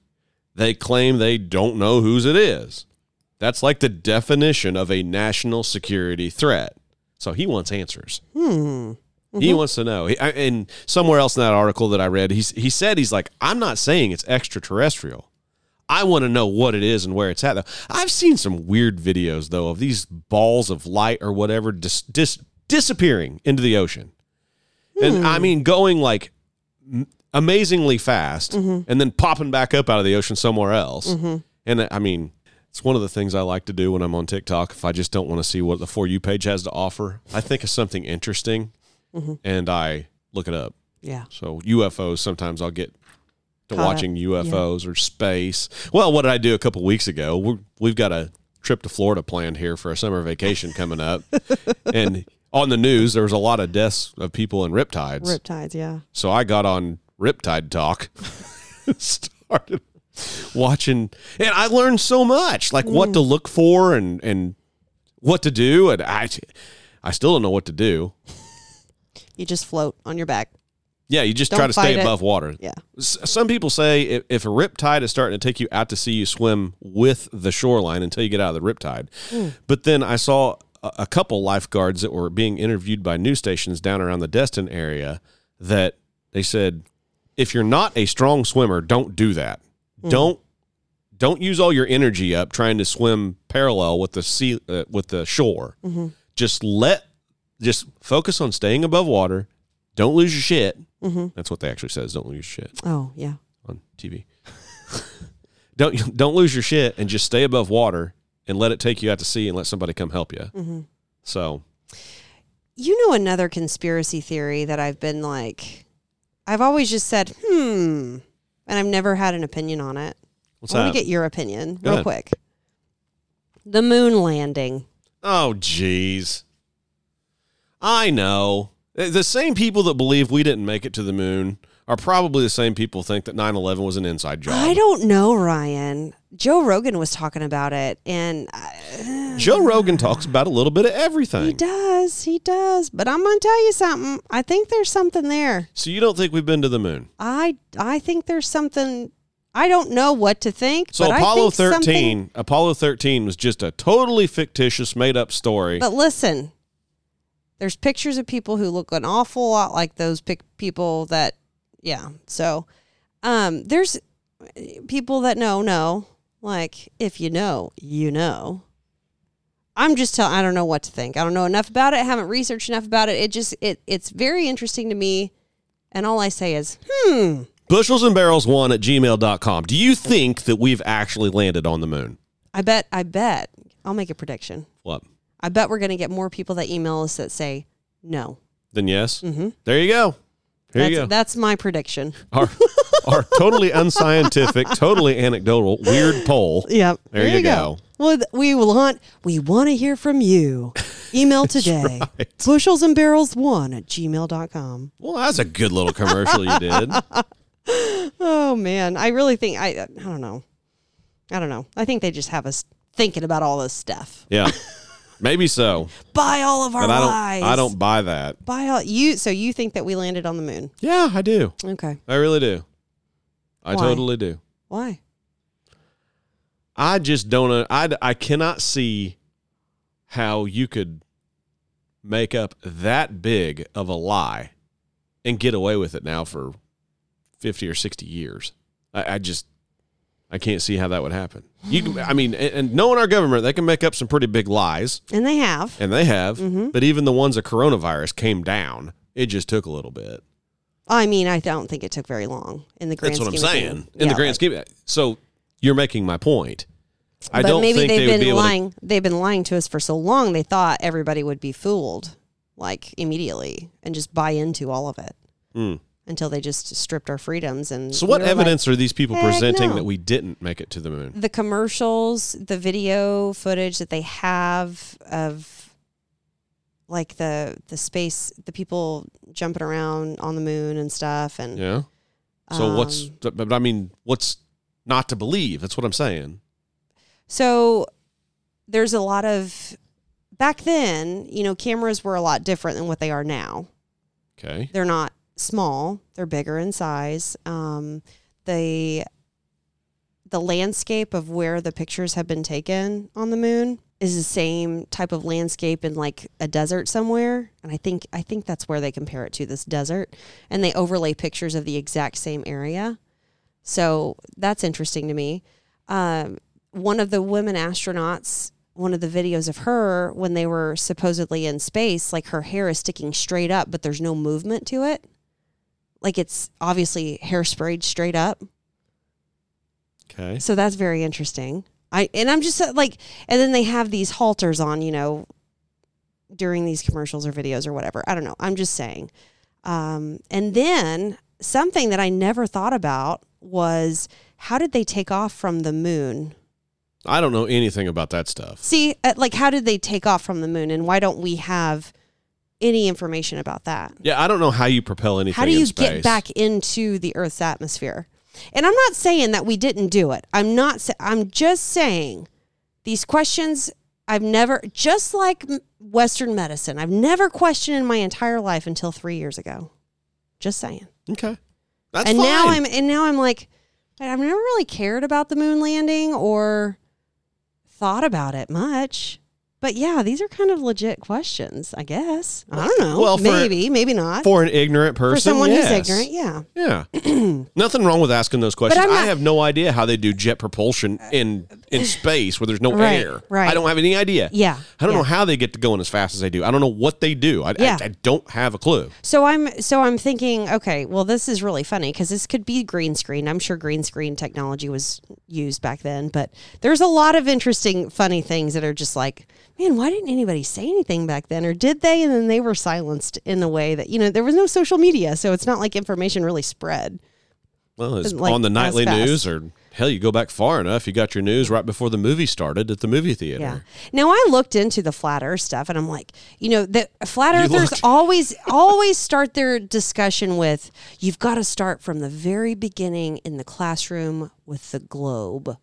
They claim they don't know whose it is. That's like the definition of a national security threat. So he wants answers.
Hmm.
He wants to know. He, and somewhere else in that article that I read, he's, he said he's like, I'm not saying it's extraterrestrial. I want to know what it is and where it's at. Though I've seen some weird videos though of these balls of light or whatever dis, dis, disappearing into the ocean, and I hmm. mean going like amazingly fast mm-hmm. and then popping back up out of the ocean somewhere else. Mm-hmm. And I mean, it's one of the things I like to do when I'm on TikTok. If I just don't want to see what the For You page has to offer, I think of something interesting mm-hmm. and I look it up.
Yeah.
So UFOs, sometimes I'll get to
Caught
watching UFOs or space. Well, what did I do a couple weeks ago? We're, we've got a trip to Florida planned here for a summer vacation coming up. and on the news, there was a lot of deaths of people in riptides.
Riptides, yeah.
So I got on Riptide Talk, started watching, and I learned so much, like what to
Mm.
look for and and what to do, and I I still don't know what to do.
You just float on your back.
Yeah, you just
Don't
try to stay
it.
above water.
Yeah.
S- Some people say if, if a riptide is starting to take you out to sea, you swim with the shoreline until you get out of the riptide. But then I saw a, couple lifeguards that were being interviewed by news stations down around the Destin area that they said, if you're not a strong swimmer, don't do that. Hmm. Don't don't use all your energy up trying to swim parallel with the sea uh, with the shore. Mm-hmm. Just let just focus on staying above water. Don't lose your shit. Mm-hmm. That's what they actually says. Don't lose your shit
Oh yeah.
on TV. don't don't lose your shit and just stay above water and let it take you out to sea and let somebody come help you. So
You know another conspiracy theory that I've been like, I've always just said, hmm, and I've never had an opinion on it.
what's
I want to get your opinion
Go
real
ahead.
quick. The moon landing.
oh, jeez. I know. The same people that believe we didn't make it to the moon are probably the same people think that 9/11 was an inside job.
I don't know, Ryan. Joe Rogan was talking about it, and I,
Joe Rogan talks about a little bit of everything.
he does, he does. But I'm gonna tell you something. I think there's something there.
So you don't think we've been to the moon?
I I think there's something. I don't know what to think.
So
but I
Apollo
think something-
13, Apollo 13 was just a totally fictitious made up story.
But listen, there's pictures of people who look an awful lot like those pic- people that, yeah. So, um, there's people that know, know. Like, if you know, you know. I'm just telling. I don't know what to think. I don't know enough about it. I haven't researched enough about it. It just it it's very interesting to me, and all I say is, hmm.
Bushels and barrels one at gmail.com. Do you think that we've actually landed on the moon?
I bet. I bet. I'll make a prediction.
What?
I bet we're gonna get more people that email us that say no.
Then yes. Mm-hmm. There you go. Here
That's,
you go.
that's my prediction.
our, our totally unscientific, totally anecdotal, weird poll.
Yep.
There you go.
Well, th- we want we want to hear from you. Email today. Bushels and barrels one at gmail.com.
Well, that's a good little commercial you did.
Oh man. I really think I I don't know. I don't know. I think they just have us thinking about all this stuff.
Yeah. Maybe so.
Buy all of our
But I don't
lies.
I don't buy that.
buy all you so you think that we landed on the moon.
Yeah, I do.
Okay.
I really do. I
Why?
totally do.
Why?
I just don't uh, I I cannot see how you could make up that big of a lie and get away with it now for 50 or 60 years. I, I just I can't see how that would happen. You can, I mean, and, and knowing our government, they can make up some pretty big lies,
And they have.
and they have.
Mm-hmm.
But even the ones of coronavirus came down. It just took a little bit.
I mean, I don't think it took very long in the grand
That's what I'm saying. In
Yeah,
the grand
like-
scheme, so you're making my point. I
but
don't
maybe
think
they've
they would
been
be
lying. They've been lying to us for so long. They thought everybody would be fooled, like immediately, and just buy into all of it
Hmm.
Until they just stripped our freedoms. And.
So, what
we were like-
evidence are these people presenting
no."
that we didn't make it to the moon?
the commercials, the video footage that they have of like the the space, the people jumping around on the moon and stuff, and
Yeah. So what's?
Um,
But but I mean, what's not to believe? That's what I'm saying.
So there's a lot of back then, you know, cameras were a lot different than what they are now.
Okay.
They're not small; they're bigger in size. Um, the the landscape of where the pictures have been taken on the moon is the same type of landscape in like a desert somewhere, and I think I think that's where they compare it to this desert, and they overlay pictures of the exact same area. So that's interesting to me. Um, one of the women astronauts, one of the videos of her when they were supposedly in space, like her hair is sticking straight up, but there's no movement to it. Like it's obviously hairsprayed straight up.
Okay.
So that's very interesting. I and I'm just uh, like, and then they have these halters on, you know, during these commercials or videos or whatever. I don't know. I'm just saying. Um, and then something that I never thought about was how did they take off from the moon?
I don't know anything about that stuff.
See, uh, like how did they take off from the moon, and why don't we have any information about that?
Yeah, I don't know how you propel anything.
How do you get back into the Earth's atmosphere? And I'm not saying that we didn't do it. I'm not. sa- I'm just saying these questions. I've never, just like Western medicine, I've never questioned in my entire life until three years ago. Just saying.
Okay. That's
and
fine.
now I'm, and now I'm like, I've never really cared about the moon landing or thought about it much. But yeah, these are kind of legit questions, I guess. I don't know.
Well, for-
maybe, maybe not.
for an ignorant person.
For someone
yes.
who's ignorant, yeah.
Yeah. Nothing wrong with asking those questions.
I'm
I have no idea how they do jet propulsion in in uh, space where there's no
Right,
air.
right.
I don't have any idea.
Yeah,
I don't
yeah.
know how they get to going as fast as they do. I don't know what they do. I,
Yeah.
I, I don't have a clue.
So I'm so I'm thinking, okay, well, this is really funny because this could be green screen. I'm sure green screen technology was used back then, but there's a lot of interesting, funny things that are just like, man, why didn't anybody say anything back then, or did they? And then they were silenced in a way that you know there was no social media, so it's not like information really spread.
Well, it's
Like,
on the nightly news, or hell, you go back far enough, you got your news right before the movie started at the movie theater.
Yeah. Now I looked into the flat Earth stuff, and I'm like, you know, the flat earthers always always start their discussion with, "You've got to start from the very beginning in the classroom with the globe."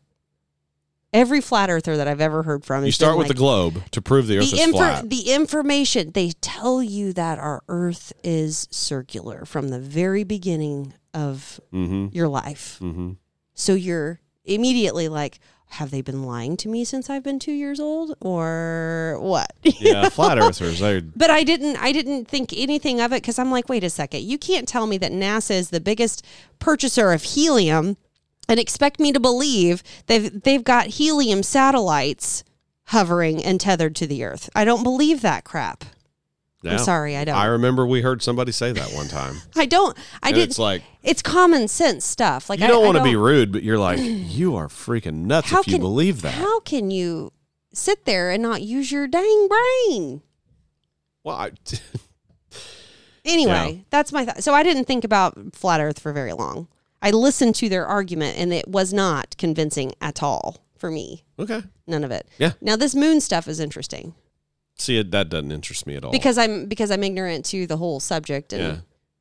Every flat earther that I've ever heard from,
You start with the globe to prove the Earth
the,
is
info-
flat.
the information they tell you that our Earth is circular from the very beginning of
Mm-hmm.
your life.
Mm-hmm.
So you're immediately like, have they been lying to me since I've been two years old, or what?
Yeah, flat earthers. They
But I didn't. I didn't think anything of it because I'm like, wait a second. You can't tell me that NASA is the biggest purchaser of helium and expect me to believe they've they've got helium satellites hovering and tethered to the Earth. I don't believe that crap. I'm sorry, I don't.
I remember we heard somebody say that one time.
I don't. I
and
didn't.
it's like
it's common sense stuff. Like
you
I-
don't want to be rude, but you're like, you are freaking nuts if you
can-
believe that.
How can you sit there and not use your dang brain?
well, I,
Anyway,
Yeah.
that's my thought. So I didn't think about flat Earth for very long. I listened to their argument, and it was not convincing at all for me.
okay.
None of it.
Yeah.
Now this moon stuff is interesting
See, it, that doesn't interest me at all.
because I'm because I'm ignorant to the whole subject, and
Yeah.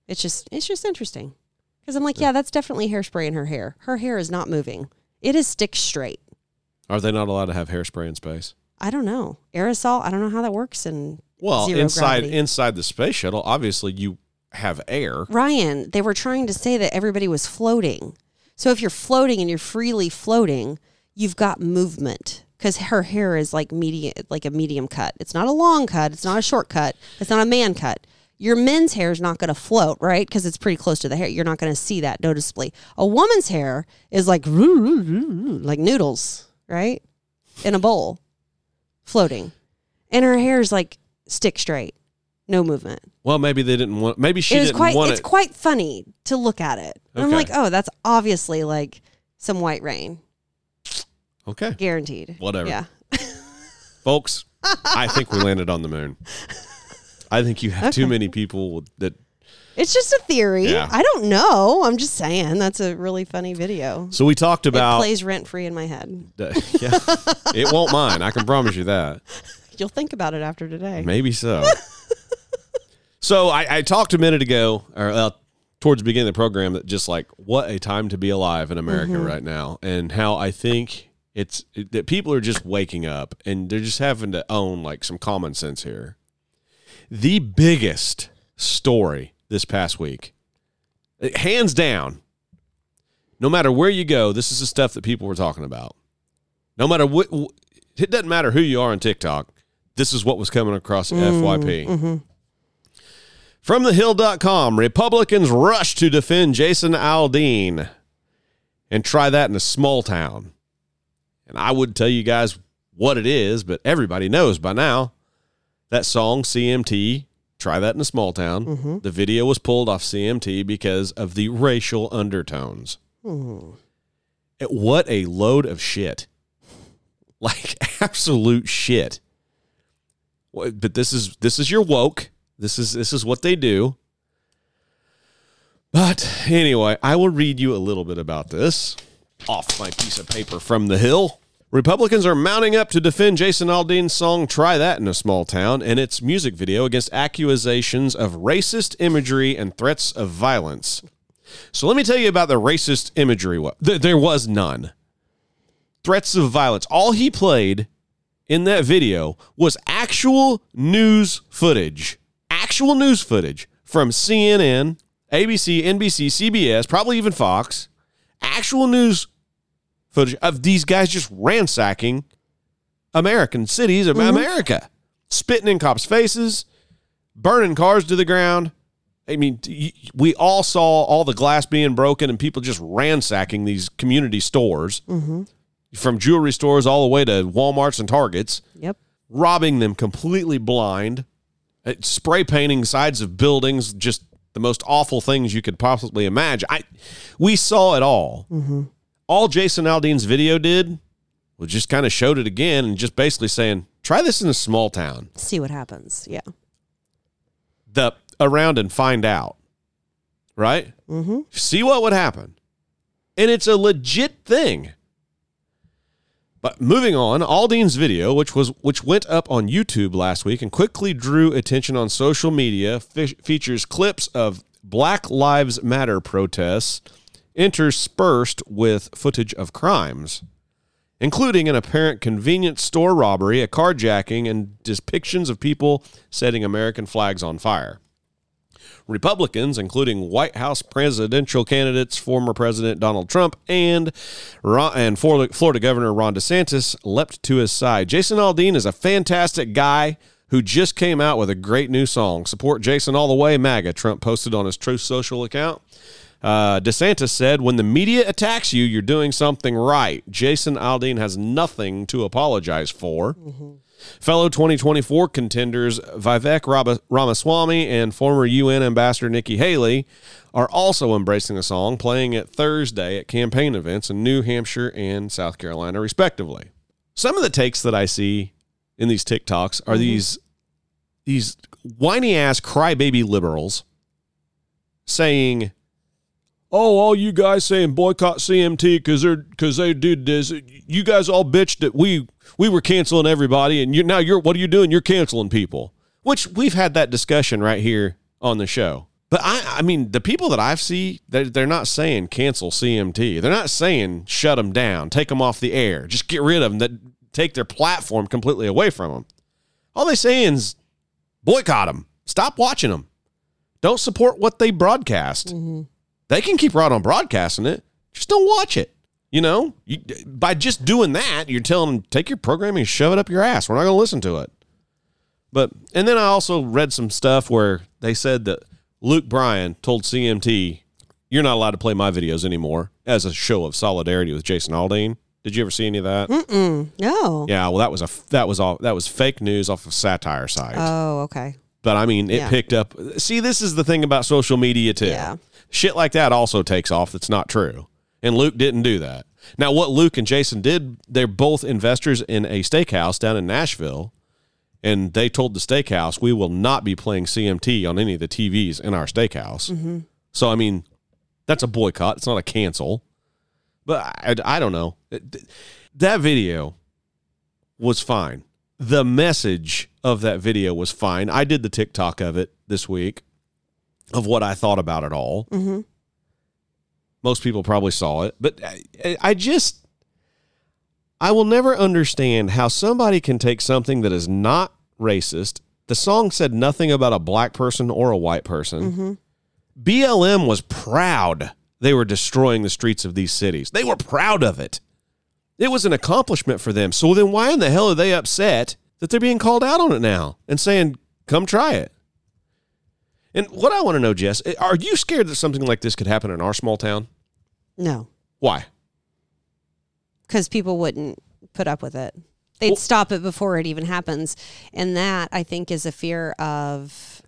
it's just it's just interesting because I'm like, yeah, that's definitely hairspray in her hair. Her hair is not moving. It is stick straight.
Are they not allowed to have hairspray in space?
I don't know aerosol. I don't know how that works. And
Well, inside
gravity.
inside the space shuttle, obviously you have air.
Ryan, they were trying to say that everybody was floating. So if you're floating and you're freely floating, you've got movement because her hair is like medium, like a medium cut. It's not a long cut. It's not a short cut. It's not a man cut. Your men's hair is not going to float, right? Because it's pretty close to the hair. You're not going to see that noticeably. A woman's hair is like like noodles, right? In a bowl, floating, and her hair is like stick straight, no movement
Well, maybe they didn't want. Maybe she
it was
didn't
quite
want
it's
it.
quite funny to look at it. And I'm
Okay.
like, oh, that's obviously like some White Rain,
okay,
guaranteed.
Whatever.
Yeah.
folks. I think we landed on the moon. I think you have too many people that.
It's just a theory.
Yeah.
I don't know. I'm just saying that's a really funny video.
So we talked
it
about.
plays rent free in my head.
yeah, it won't mine. I can promise you that.
You'll think about it after today.
Maybe so. So I, I talked a minute ago, or uh, towards the beginning of the program, that just like what a time to be alive in America
Mm-hmm.
right now, and how I think it's that people are just waking up and they're just having to own like some common sense here. The biggest story this past week, eh, hands down, no matter where you go, this is the stuff that people were talking about. No matter what, it doesn't matter who you are on TikTok. This is what was coming across FYP. From thehill.com, Republicans rush to defend Jason Aldean and try that in a small town. And I would tell you guys what it is, but everybody knows by now. That song, CMT, try that in a small town. The video was pulled off CMT because of the racial undertones. Eh, What a load of shit. Like absolute shit. But this is this is your woke. This is this is what they do. But anyway, I will read you a little bit about this off my piece of paper from the Hill. Republicans are mounting up to defend Jason Aldean's song Try That in a Small Town and its music video against accusations of racist imagery and threats of violence. So let me tell you about the racist imagery. There was none. Threats of violence. All he played in that video was actual news footage. Actual news footage from CNN, ABC, NBC, CBS, probably even Fox. Actual news footage of these guys just ransacking American cities of mm-hmm. America, spitting in cops' faces, burning cars to the ground. I mean, we all saw all the glass being broken and people just ransacking these community stores, mm-hmm. from jewelry stores all the way to Walmarts and Targets,
Yep.
robbing them completely blind, spray painting sides of buildings, just the most awful things you could possibly imagine. I, we saw it all. All Jason Aldean's video did was just kind of showed it again and just basically saying, try this in a small town
See what happens. Yeah.
the around and find out, right? Mm-hmm. See what would happen, and it's a legit thing. But moving on, Aldean's video, which was which went up on YouTube last week and quickly drew attention on social media, fe- features clips of Black Lives Matter protests interspersed with footage of crimes, including an apparent convenience store robbery, a carjacking, and depictions of people setting American flags on fire. Republicans, including White House presidential candidates former President Donald Trump and and Florida, Governor Ron DeSantis, leapt to his side. Jason Aldean is a fantastic guy who just came out with a great new song. Support Jason all the way, MAGA. Trump posted on his Truth Social account. Uh, DeSantis said, "When the media attacks you, you're doing something right. Jason Aldean has nothing to apologize for." Fellow 2024 contenders Vivek Ramaswamy and former UN Ambassador Nikki Haley are also embracing the song, playing it Thursday at campaign events in New Hampshire and South Carolina, respectively. Some of the takes that I see in these TikToks are mm-hmm. these these whiny ass crybaby liberals saying, "Oh, all you guys saying boycott CMT because they're because they did this. You guys all bitched that we we were canceling everybody, and you now you're what are you doing? You're canceling people." Which we've had that discussion right here on the show. But I, I mean, the people that I've see, they're, they're not saying cancel CMT. They're not saying shut them down, take them off the air, just get rid of them, that take their platform completely away from them. All they saying is boycott them, stop watching them, don't support what they broadcast. Mm-hmm. They can keep right on broadcasting it, just don't watch it. You know, you, by just doing that, you're telling them take your programming and shove it up your ass. We're not going to listen to it. But and then I also read some stuff where they said that Luke Bryan told CMT, "You're not allowed to play my videos anymore," as a show of solidarity with Jason Aldean. Did you ever see any of that?
No.
Yeah, well, that was a that was all that was fake news off of satire site.
Oh, okay.
but I mean, it
yeah.
picked up. See, this is the thing about social media too.
Yeah.
Shit like that also takes off. That's not true. And Luke didn't do that. Now, what Luke and Jason did, they're both investors in a steakhouse down in Nashville. And they told the steakhouse, we will not be playing CMT on any of the TVs in our steakhouse. So, I mean, that's a boycott. It's not a cancel. But I, I don't know. That video was fine. The message of that video was fine. I did the TikTok of it this week of what I thought about it all. Mm-hmm. Most people probably saw it, but I, I just I will never understand how somebody can take something that is not racist. The song said nothing about a black person or a white person. Mm-hmm. BLM was proud they were destroying the streets of these cities. They were proud of it. It was an accomplishment for them. So then why in the hell are they upset that they're being called out on it now and saying, come try it? And what I want to know, Jess, are you scared that something like this could happen in our small town?
No,
Why?
because people wouldn't put up with it. They'd
Well-
stop it before it even happens, and that I think is a fear of.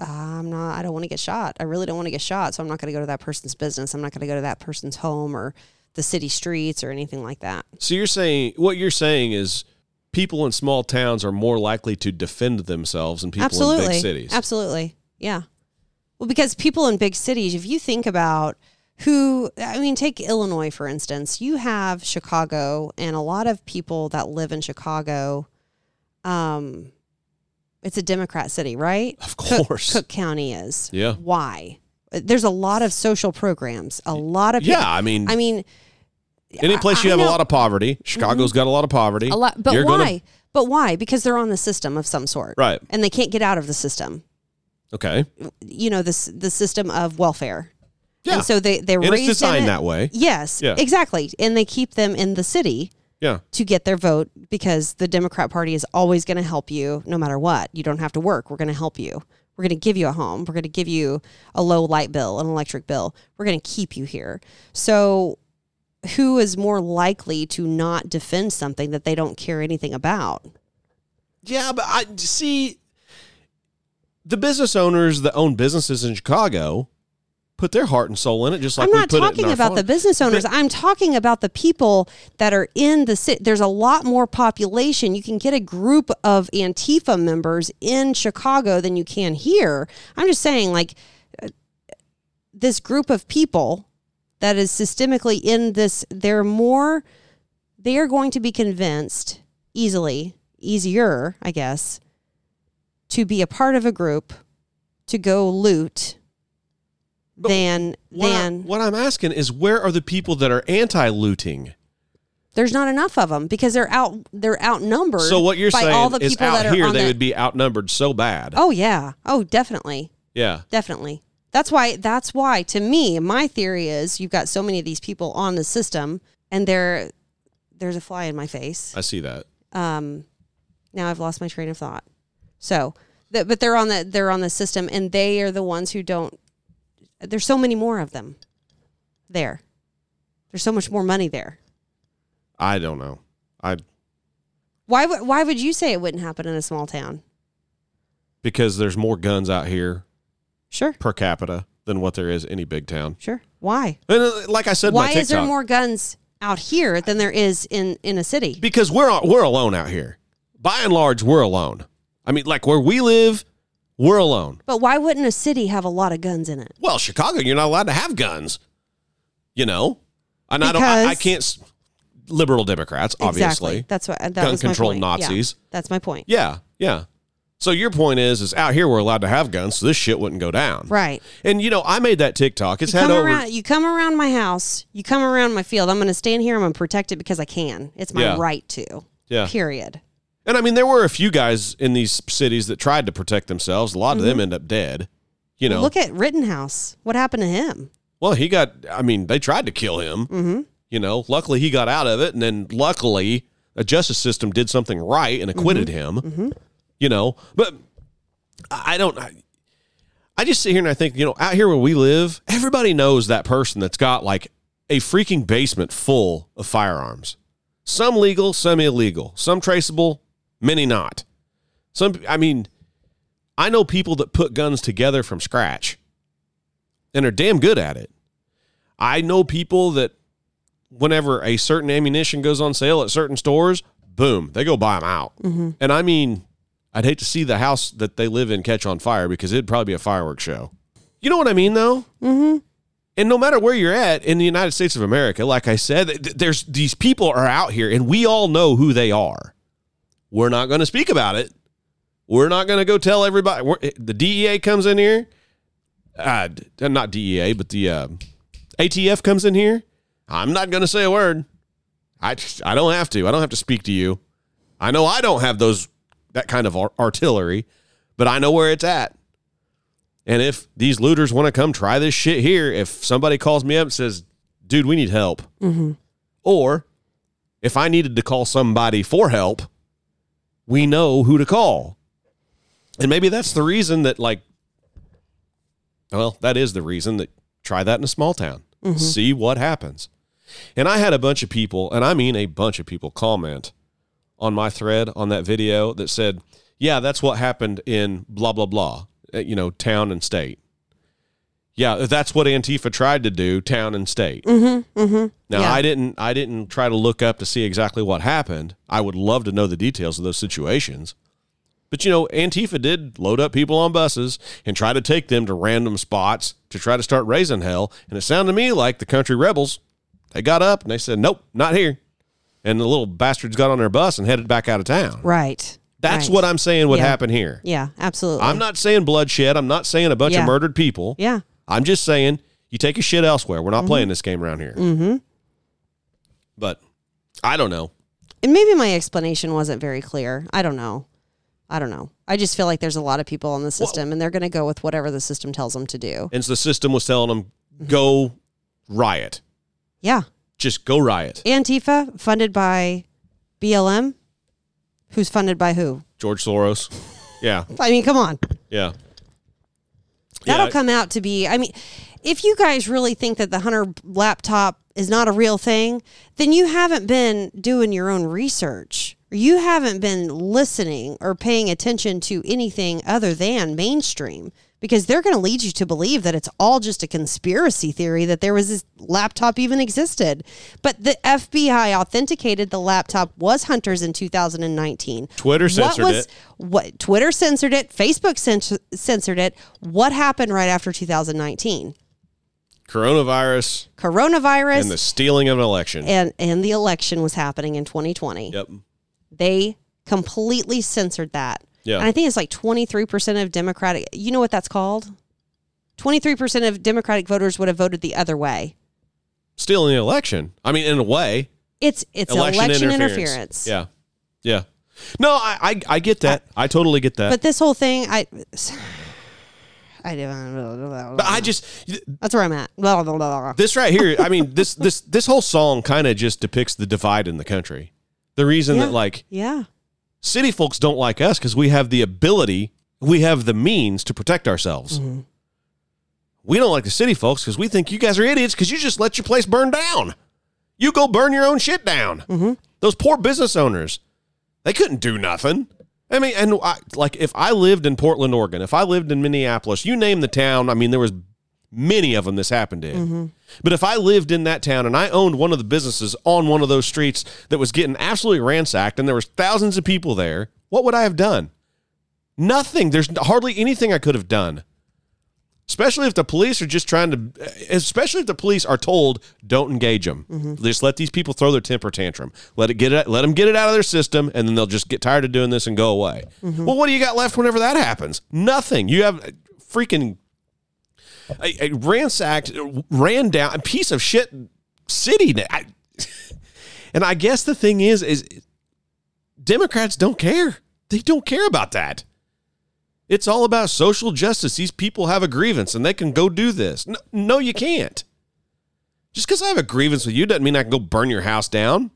"Uh, I'm not. I don't want to get shot. I really don't want to get shot, so I'm not going to go to that person's business. I'm not going to go to that person's home or the city streets or anything like that.
So you're saying what you're saying is people in small towns are more likely to defend themselves than people
Absolutely,
in big cities.
absolutely, yeah. Well, because people in big cities, if you think about who, I mean, take Illinois for instance. You have Chicago, and a lot of people that live in Chicago. Um, it's a Democrat city, right?
Of course.
Cook County is.
Yeah.
Why? there's a lot of social programs. A lot of people, Yeah,
I mean-
I mean,
Any place you have a lot of poverty, mm-hmm. Chicago's got a lot of poverty.
a lot. But
You're
why?
gonna-
but why? Because they're on the system of some sort,
Right.
And they can't get out of the system.
okay.
You know, this the system of welfare.
Yeah.
And so they they're
And it's
raised in
designed
it.
that way.
Yes,
Yeah.
exactly. And they keep them in the city
Yeah.
to get their vote because the Democrat Party is always going to help you no matter what. You don't have to work. We're going to help you. We're going to give you a home. We're going to give you a low light bill, an electric bill. We're going to keep you here. So, who is more likely to not defend something that they don't care anything about?
Yeah, but I see the business owners that own businesses in Chicago put their heart and soul in it, just like
I'm not
put it in
talking about the business owners. I'm talking about the people that are in the city. There's a lot more population. You can get a group of Antifa members in Chicago than you can here. I'm just saying, like, uh, this group of people that is systemically in this, they're more, they are going to be convinced easily, easier, I guess, to be a part of a group to go loot than
What, I,
than
what I'm asking is where are the people that are anti-looting?
there's not enough of them because they're out they're outnumbered.
So what you're
by
saying
all the
is
people
out
that are
here they
the-
would be outnumbered so bad.
Oh yeah. Oh, definitely.
Yeah.
Definitely. That's why that's why to me my theory is you've got so many of these people on the system and they're there's a fly in my face.
I see that.
Um now I've lost my train of thought. So, th- but they're on the they're on the system and they are the ones who don't there's so many more of them there. There's so much more money there.
I don't know. I
Why would why would you say it wouldn't happen in a small town?
because there's more guns out here
Sure.
per capita than what there is any big town.
Sure. Why?
And uh, like I said,
Why is there more guns out here than there is in in a city?
because we're we're alone out here. By and large, we're alone. I mean, like where we live, we're alone.
But why wouldn't a city have a lot of guns in it?
Well, Chicago, you're not allowed to have guns. You know, and I don't. I, I
Because-
can't. Liberal Democrats, obviously.
Exactly. That's what that
Gun
was my
control
point. Yeah.
Nazis.
that's my point.
Yeah, yeah. So your point is, is out here we're allowed to have guns, so this shit wouldn't go down.
Right.
And you know, I made that TikTok. It's
You come
over.
around. You come around my house. You come around my field. I'm going to stand here. I'm going to protect it because I can. It's my
Yeah.
right to.
Yeah.
Period.
And I mean, there were a few guys in these cities that tried to protect themselves. A lot of them end up dead. You know,
Mm-hmm. Look at Rittenhouse. What happened to him?
well, he got. I mean, they tried to kill him. Mm-hmm. You know, luckily he got out of it, and then luckily a justice system did something right and acquitted
Mm-hmm.
him. You know, but I don't. I, I just sit here and I think, you know, out here where we live, everybody knows that person that's got like a freaking basement full of firearms. Some legal, some illegal, some traceable, many not. Some, I mean, I know people that put guns together from scratch and are damn good at it. I know people that whenever a certain ammunition goes on sale at certain stores, boom, they go buy them out. Mm-hmm. And I mean, I'd hate to see the house that they live in catch on fire because it'd probably be a fireworks show. You know what I mean, though? Mm-hmm. And no matter where you're at in the United States of America, like I said, th- there's these people are out here, and we all know who they are. We're not going to speak about it. We're not going to go tell everybody. We're, the DEA comes in here. Uh, not DEA, but the uh, ATF comes in here. I'm not going to say a word. I I don't have to. I don't have to speak to you. I know I don't have those that kind of ar- artillery, but I know where it's at. And if these looters want to come try this shit here, if somebody calls me up and says, "Dude, we need help," mm-hmm. or if I needed to call somebody for help, we know who to call. And maybe that's the reason that, like, well, that is the reason that try that in a small town. Mm-hmm. See what happens. And I had a bunch of people, and I mean a bunch of people, comment on my thread on that video that said, Yeah, that's what happened in blah, blah, blah, uh, you know, town and state. Yeah, that's what Antifa tried to do, town and state. Mm-hmm, mm-hmm. Now
Yeah.
I didn't I didn't try to look up to see exactly what happened. I would love to know the details of those situations. But you know, Antifa did load up people on buses and try to take them to random spots to try to start raising hell. And it sounded to me like the country rebels, they got up and they said, Nope, not here. And the little bastards got on their bus and headed back out of town.
Right.
That's
Right.
what I'm saying would
Yeah.
happen here.
Yeah, absolutely.
I'm not saying bloodshed. I'm not saying a bunch
Yeah.
of murdered people.
Yeah.
I'm just saying, you take a shit elsewhere. We're not playing this game around here. Mm-hmm. But I don't know.
And maybe my explanation wasn't very clear. I don't know. I don't know. I just feel like there's a lot of people in the system and they're going to go with whatever the system tells them to do.
And so the system was telling them, go riot.
Yeah.
Just go riot.
Antifa, funded by BLM, who's funded by who?
George Soros. Yeah.
I mean, come on.
Yeah.
That'll
Yeah.
come out to be, I mean, if you guys really think that the Hunter laptop is not a real thing, then you haven't been doing your own research. Or you haven't been listening or paying attention to anything other than mainstream because they're going to lead you to believe that it's all just a conspiracy theory that there was this laptop even existed. But the FBI authenticated the laptop was Hunter's in 2019.
Twitter censored
what was,
it.
What Twitter censored it, Facebook cens- censored it. What happened right after 2019?
Coronavirus
Coronavirus
and the stealing of an election.
and and the election was happening in 2020.
yep.
They completely censored that.
Yeah.
And I think it's like 23% of Democratic, you know what that's called? 23% of Democratic voters would have voted the other way.
Stealing the election. I mean, in a way.
It's it's election, interference.
Yeah. Yeah. No, I, I I get that. I totally get that.
But this whole thing, I I don't
But I just
That's where I'm at. Blah, blah, blah.
this right here. I mean, this this this whole song kind of just depicts the divide in the country. The reason
Yeah.
that like
Yeah.
City folks don't like us because we have the ability, we have the means to protect ourselves.
Mm-hmm.
We don't like the city folks because we think you guys are idiots because you just let your place burn down. You go burn your own shit down.
Mm-hmm.
Those poor business owners, they couldn't do nothing. I mean, and I, like if I lived in Portland, Oregon, if I lived in Minneapolis, you name the town. I mean, there was many of them this happened in.
Mm-hmm.
But if I lived in that town and I owned one of the businesses on one of those streets that was getting absolutely ransacked and there was thousands of people there, what would I have done? Nothing. There's hardly anything I could have done. Especially if the police are just trying to, eh, especially if the police are told, don't engage them. Mm-hmm. Just let these people throw their temper tantrum. Let it get it. Let them get it out of their system, and then they'll just get tired of doing this and go away. Mm-hmm. Well, what do you got left whenever that happens? Nothing. You have eh, freaking a, a ransacked, ran down a piece of shit city. I, and I guess the thing is, is Democrats don't care. They don't care about that. It's all about social justice. These people have a grievance and they can go do this. No, no you can't. Just because I have a grievance with you doesn't mean I can go burn your house down,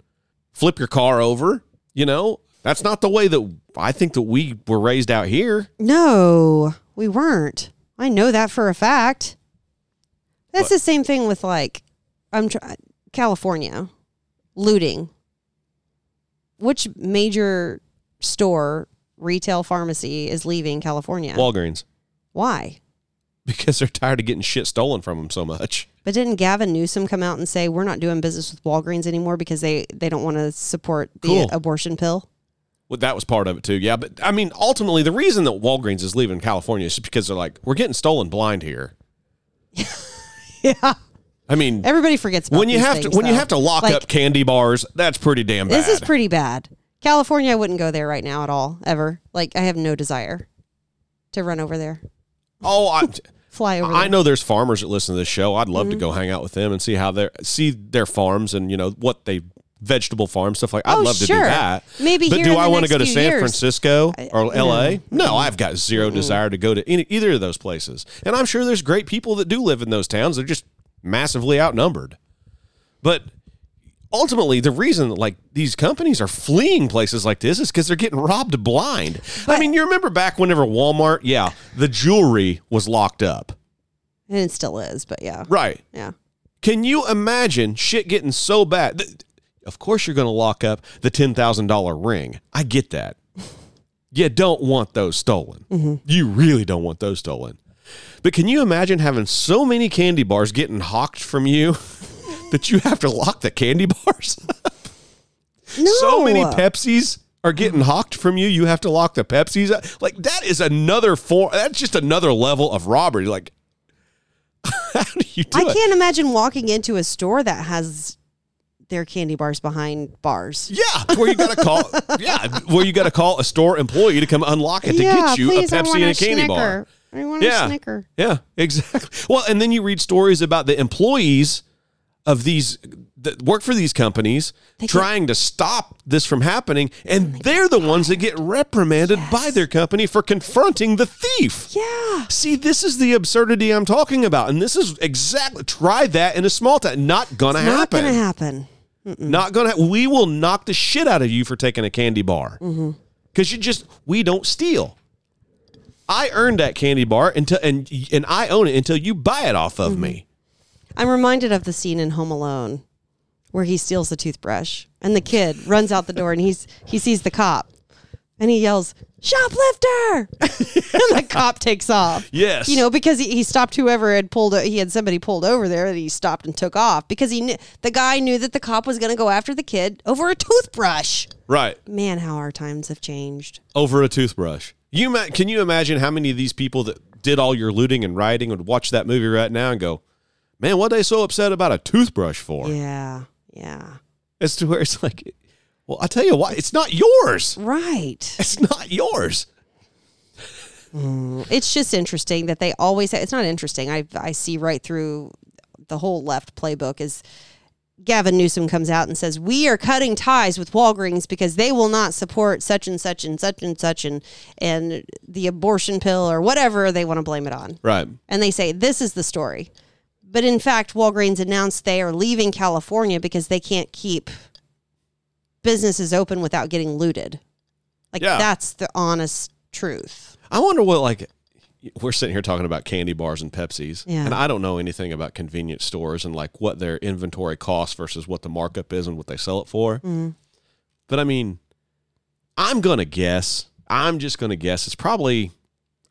flip your car over. You know, that's not the way that I think that we were raised out here.
No, we weren't. I know that for a fact. That's
What?
the same thing with like I'm tr- uh, California looting. Which major store, retail pharmacy is leaving California?
Walgreens.
Why?
Because they're tired of getting shit stolen from them so much.
But didn't Gavin Newsom come out and say we're not doing business with Walgreens anymore because they they don't want to support the
Cool.
abortion pill?
Well, that was part of it too. Yeah, but I mean, ultimately, the reason that Walgreens is leaving California is just because they're like, we're getting stolen blind here.
Yeah.
I mean,
Everybody forgets
when you have to
things,
when you have to lock
Like,
up candy bars, that's pretty damn bad.
This is pretty bad. California, I wouldn't go there right now at all, ever. Like, I have no desire to run over there,
oh, I,
fly over
I
there.
know there's farmers that listen to this show. I'd love
Mm-hmm.
to go hang out with them and see how they see their farms and you know what they vegetable farm stuff like. I'd
Oh,
love to do that.
Maybe
but do I want to go to San
years.
Francisco or. L.A.? No, mm-hmm. I've got 0 mm-hmm. desire to go to any, either of those places. And I'm sure there's great people that do live in those towns. They're just massively outnumbered. But ultimately, the reason like these companies are fleeing places like this is because they're getting robbed blind. I mean, you remember back whenever Walmart, yeah, the jewelry was locked up,
and it still is, but yeah,
right?
yeah.
Can you imagine shit getting so bad? Of course, you're going to lock up the ten thousand dollar ring. I get that. You don't want those stolen. Mm-hmm. You really don't want those stolen. But can you imagine having so many candy bars getting hawked from you that you have to lock the candy bars?
No,
so many Pepsis are getting hawked from you. You have to lock the Pepsis. Like that is another form. That's just another level of robbery. Like, how do you do
I
it?
can't imagine walking into a store that has their candy bars behind bars.
Yeah, where you got to call. yeah, where you got to call a store employee to come unlock it to
yeah,
get you
please,
a Pepsi and a candy bar.
I want a Snicker.
Yeah, exactly. Well, and then you read stories about the employees of these that work for these companies
They get-
trying to stop this from happening, and they're the ones that get reprimanded by their company for confronting the thief.
Yeah.
See, this is the absurdity I'm talking about, and this is exactly try that in a small town. Not gonna
Not
happen.
Not gonna happen.
Not gonna. We will knock the shit out of you for taking a candy bar
Mm-hmm.
because you just we don't steal. I earned that candy bar until and and I own it until you buy it off
Mm-hmm.
of me.
I'm reminded of the scene in Home Alone where he steals the toothbrush and the kid runs out the door and he's he sees the cop and he yells shoplifter and the cop takes off
Yes.
you know because he, he stopped whoever had pulled he had somebody pulled over there that he stopped and took off because he knew the guy knew that the cop was going to go after the kid over a toothbrush
Right
man how our times have changed
over a toothbrush. You ma- can you imagine how many of these people that did all your looting and rioting would watch that movie right now and go, "Man, what are they so upset about a toothbrush for?"
yeah yeah
As to where it's like, well, I tell you what, it's not yours.
right
It's not yours.
Mm, it's just interesting that they always say it's not interesting i i see right through the whole left playbook is Gavin Newsom comes out and says we are cutting ties with Walgreens because they will not support such and such and such and such and and the abortion pill or whatever they want to blame it on.
Right.
And they say this is the story. But in fact, Walgreens announced they are leaving California because they can't keep businesses open without getting looted. Like
Yeah.
that's the honest truth.
I wonder what like we're sitting here talking about candy bars and Pepsis,
Yeah.
and I don't know anything about convenience stores and like what their inventory costs versus what the markup is and what they sell it for.
Mm.
But I mean, I'm gonna guess. I'm just gonna guess it's probably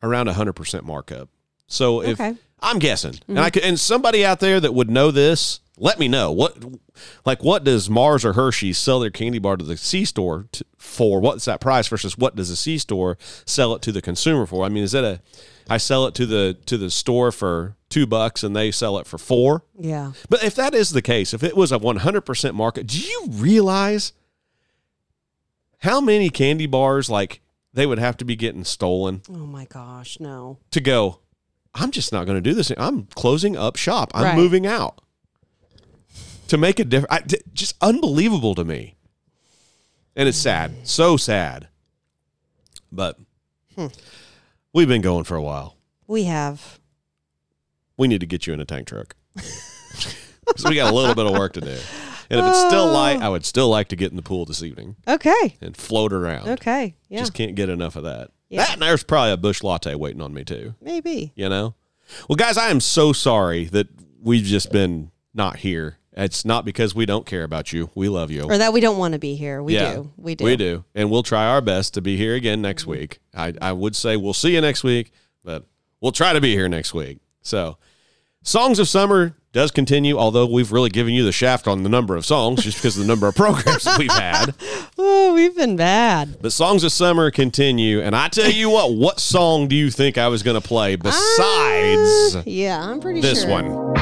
around hundred percent markup. So if
Okay. Mm-hmm.
I'm guessing, and I could, and somebody out there that would know this, let me know what, like, what does Mars or Hershey's sell their candy bar to the C store to, for? What's that price versus what does the C store sell it to the consumer for? I mean, is that a, I sell it to the to the store for two bucks and they sell it for four?
Yeah.
But if that is the case, if it was a 100% market, do you realize how many candy bars like they would have to be getting stolen
Oh my gosh, no.
to go, I'm just not going to do this. I'm closing up shop. I'm
Right.
moving out to make a difference. Just unbelievable to me. And it's sad. So sad. But
Hmm.
we've been going for a while.
We have.
We need to get you in a tank truck. so we got a little bit of work to do. And if it's still light, I would still like to get in the pool this evening
Okay.
and float around.
Okay. Yeah.
Just can't get enough of that.
Yeah.
That and there's probably a Busch Latte waiting on me too.
Maybe.
You know? Well, guys, I am so sorry that we've just been not here. It's not because we don't care about you. We love you.
Or that we don't want to be here. We
Yeah,
do. We do.
We do. And we'll try our best to be here again next mm-hmm. week. I, I would say we'll see you next week, but we'll try to be here next week. So, Songs of Summer does continue, although we've really given you the shaft on the number of songs just because of the number of programs that we've had.
Oh, we've been bad.
But Songs of Summer continue. And I tell you what, what song do you think I was going to play ah, besides
Yeah, I'm pretty sure.
this
sure.
one?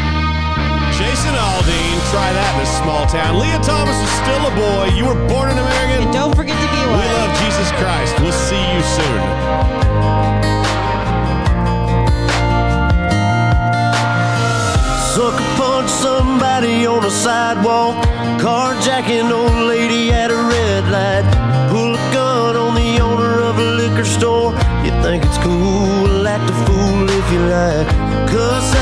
Jason Aldean, try that in a small town. Lia Thomas is still a boy. You were born an American.
And don't forget to be one.
We love Jesus Christ. We'll see you soon.
Sucker punch somebody on the sidewalk. Carjacking old lady at a red light. Pull a gun on the owner of a liquor store. You think it's cool, act a fool if you like. Cause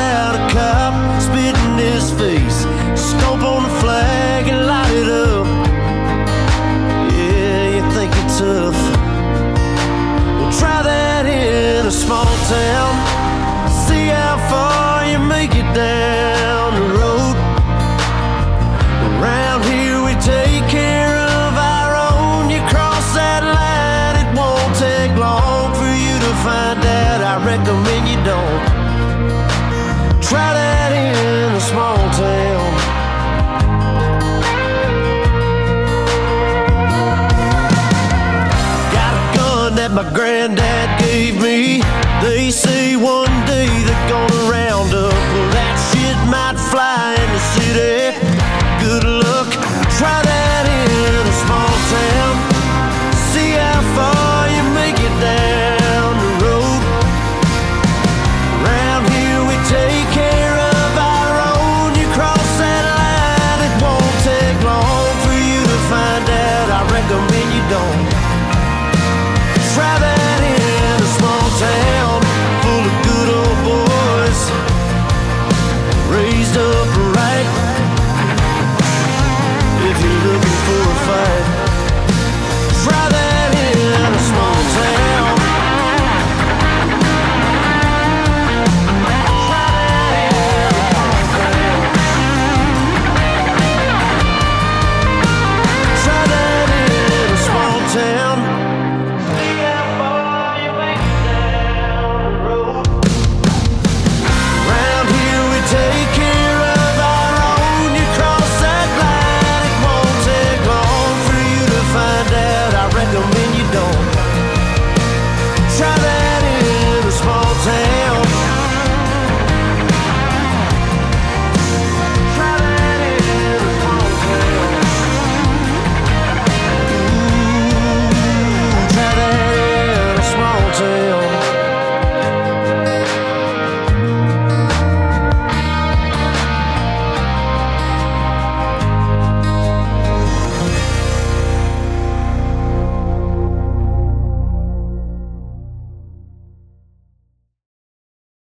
scope on the flag and light it up. Yeah, you think you're tough. Well, try that in a small town.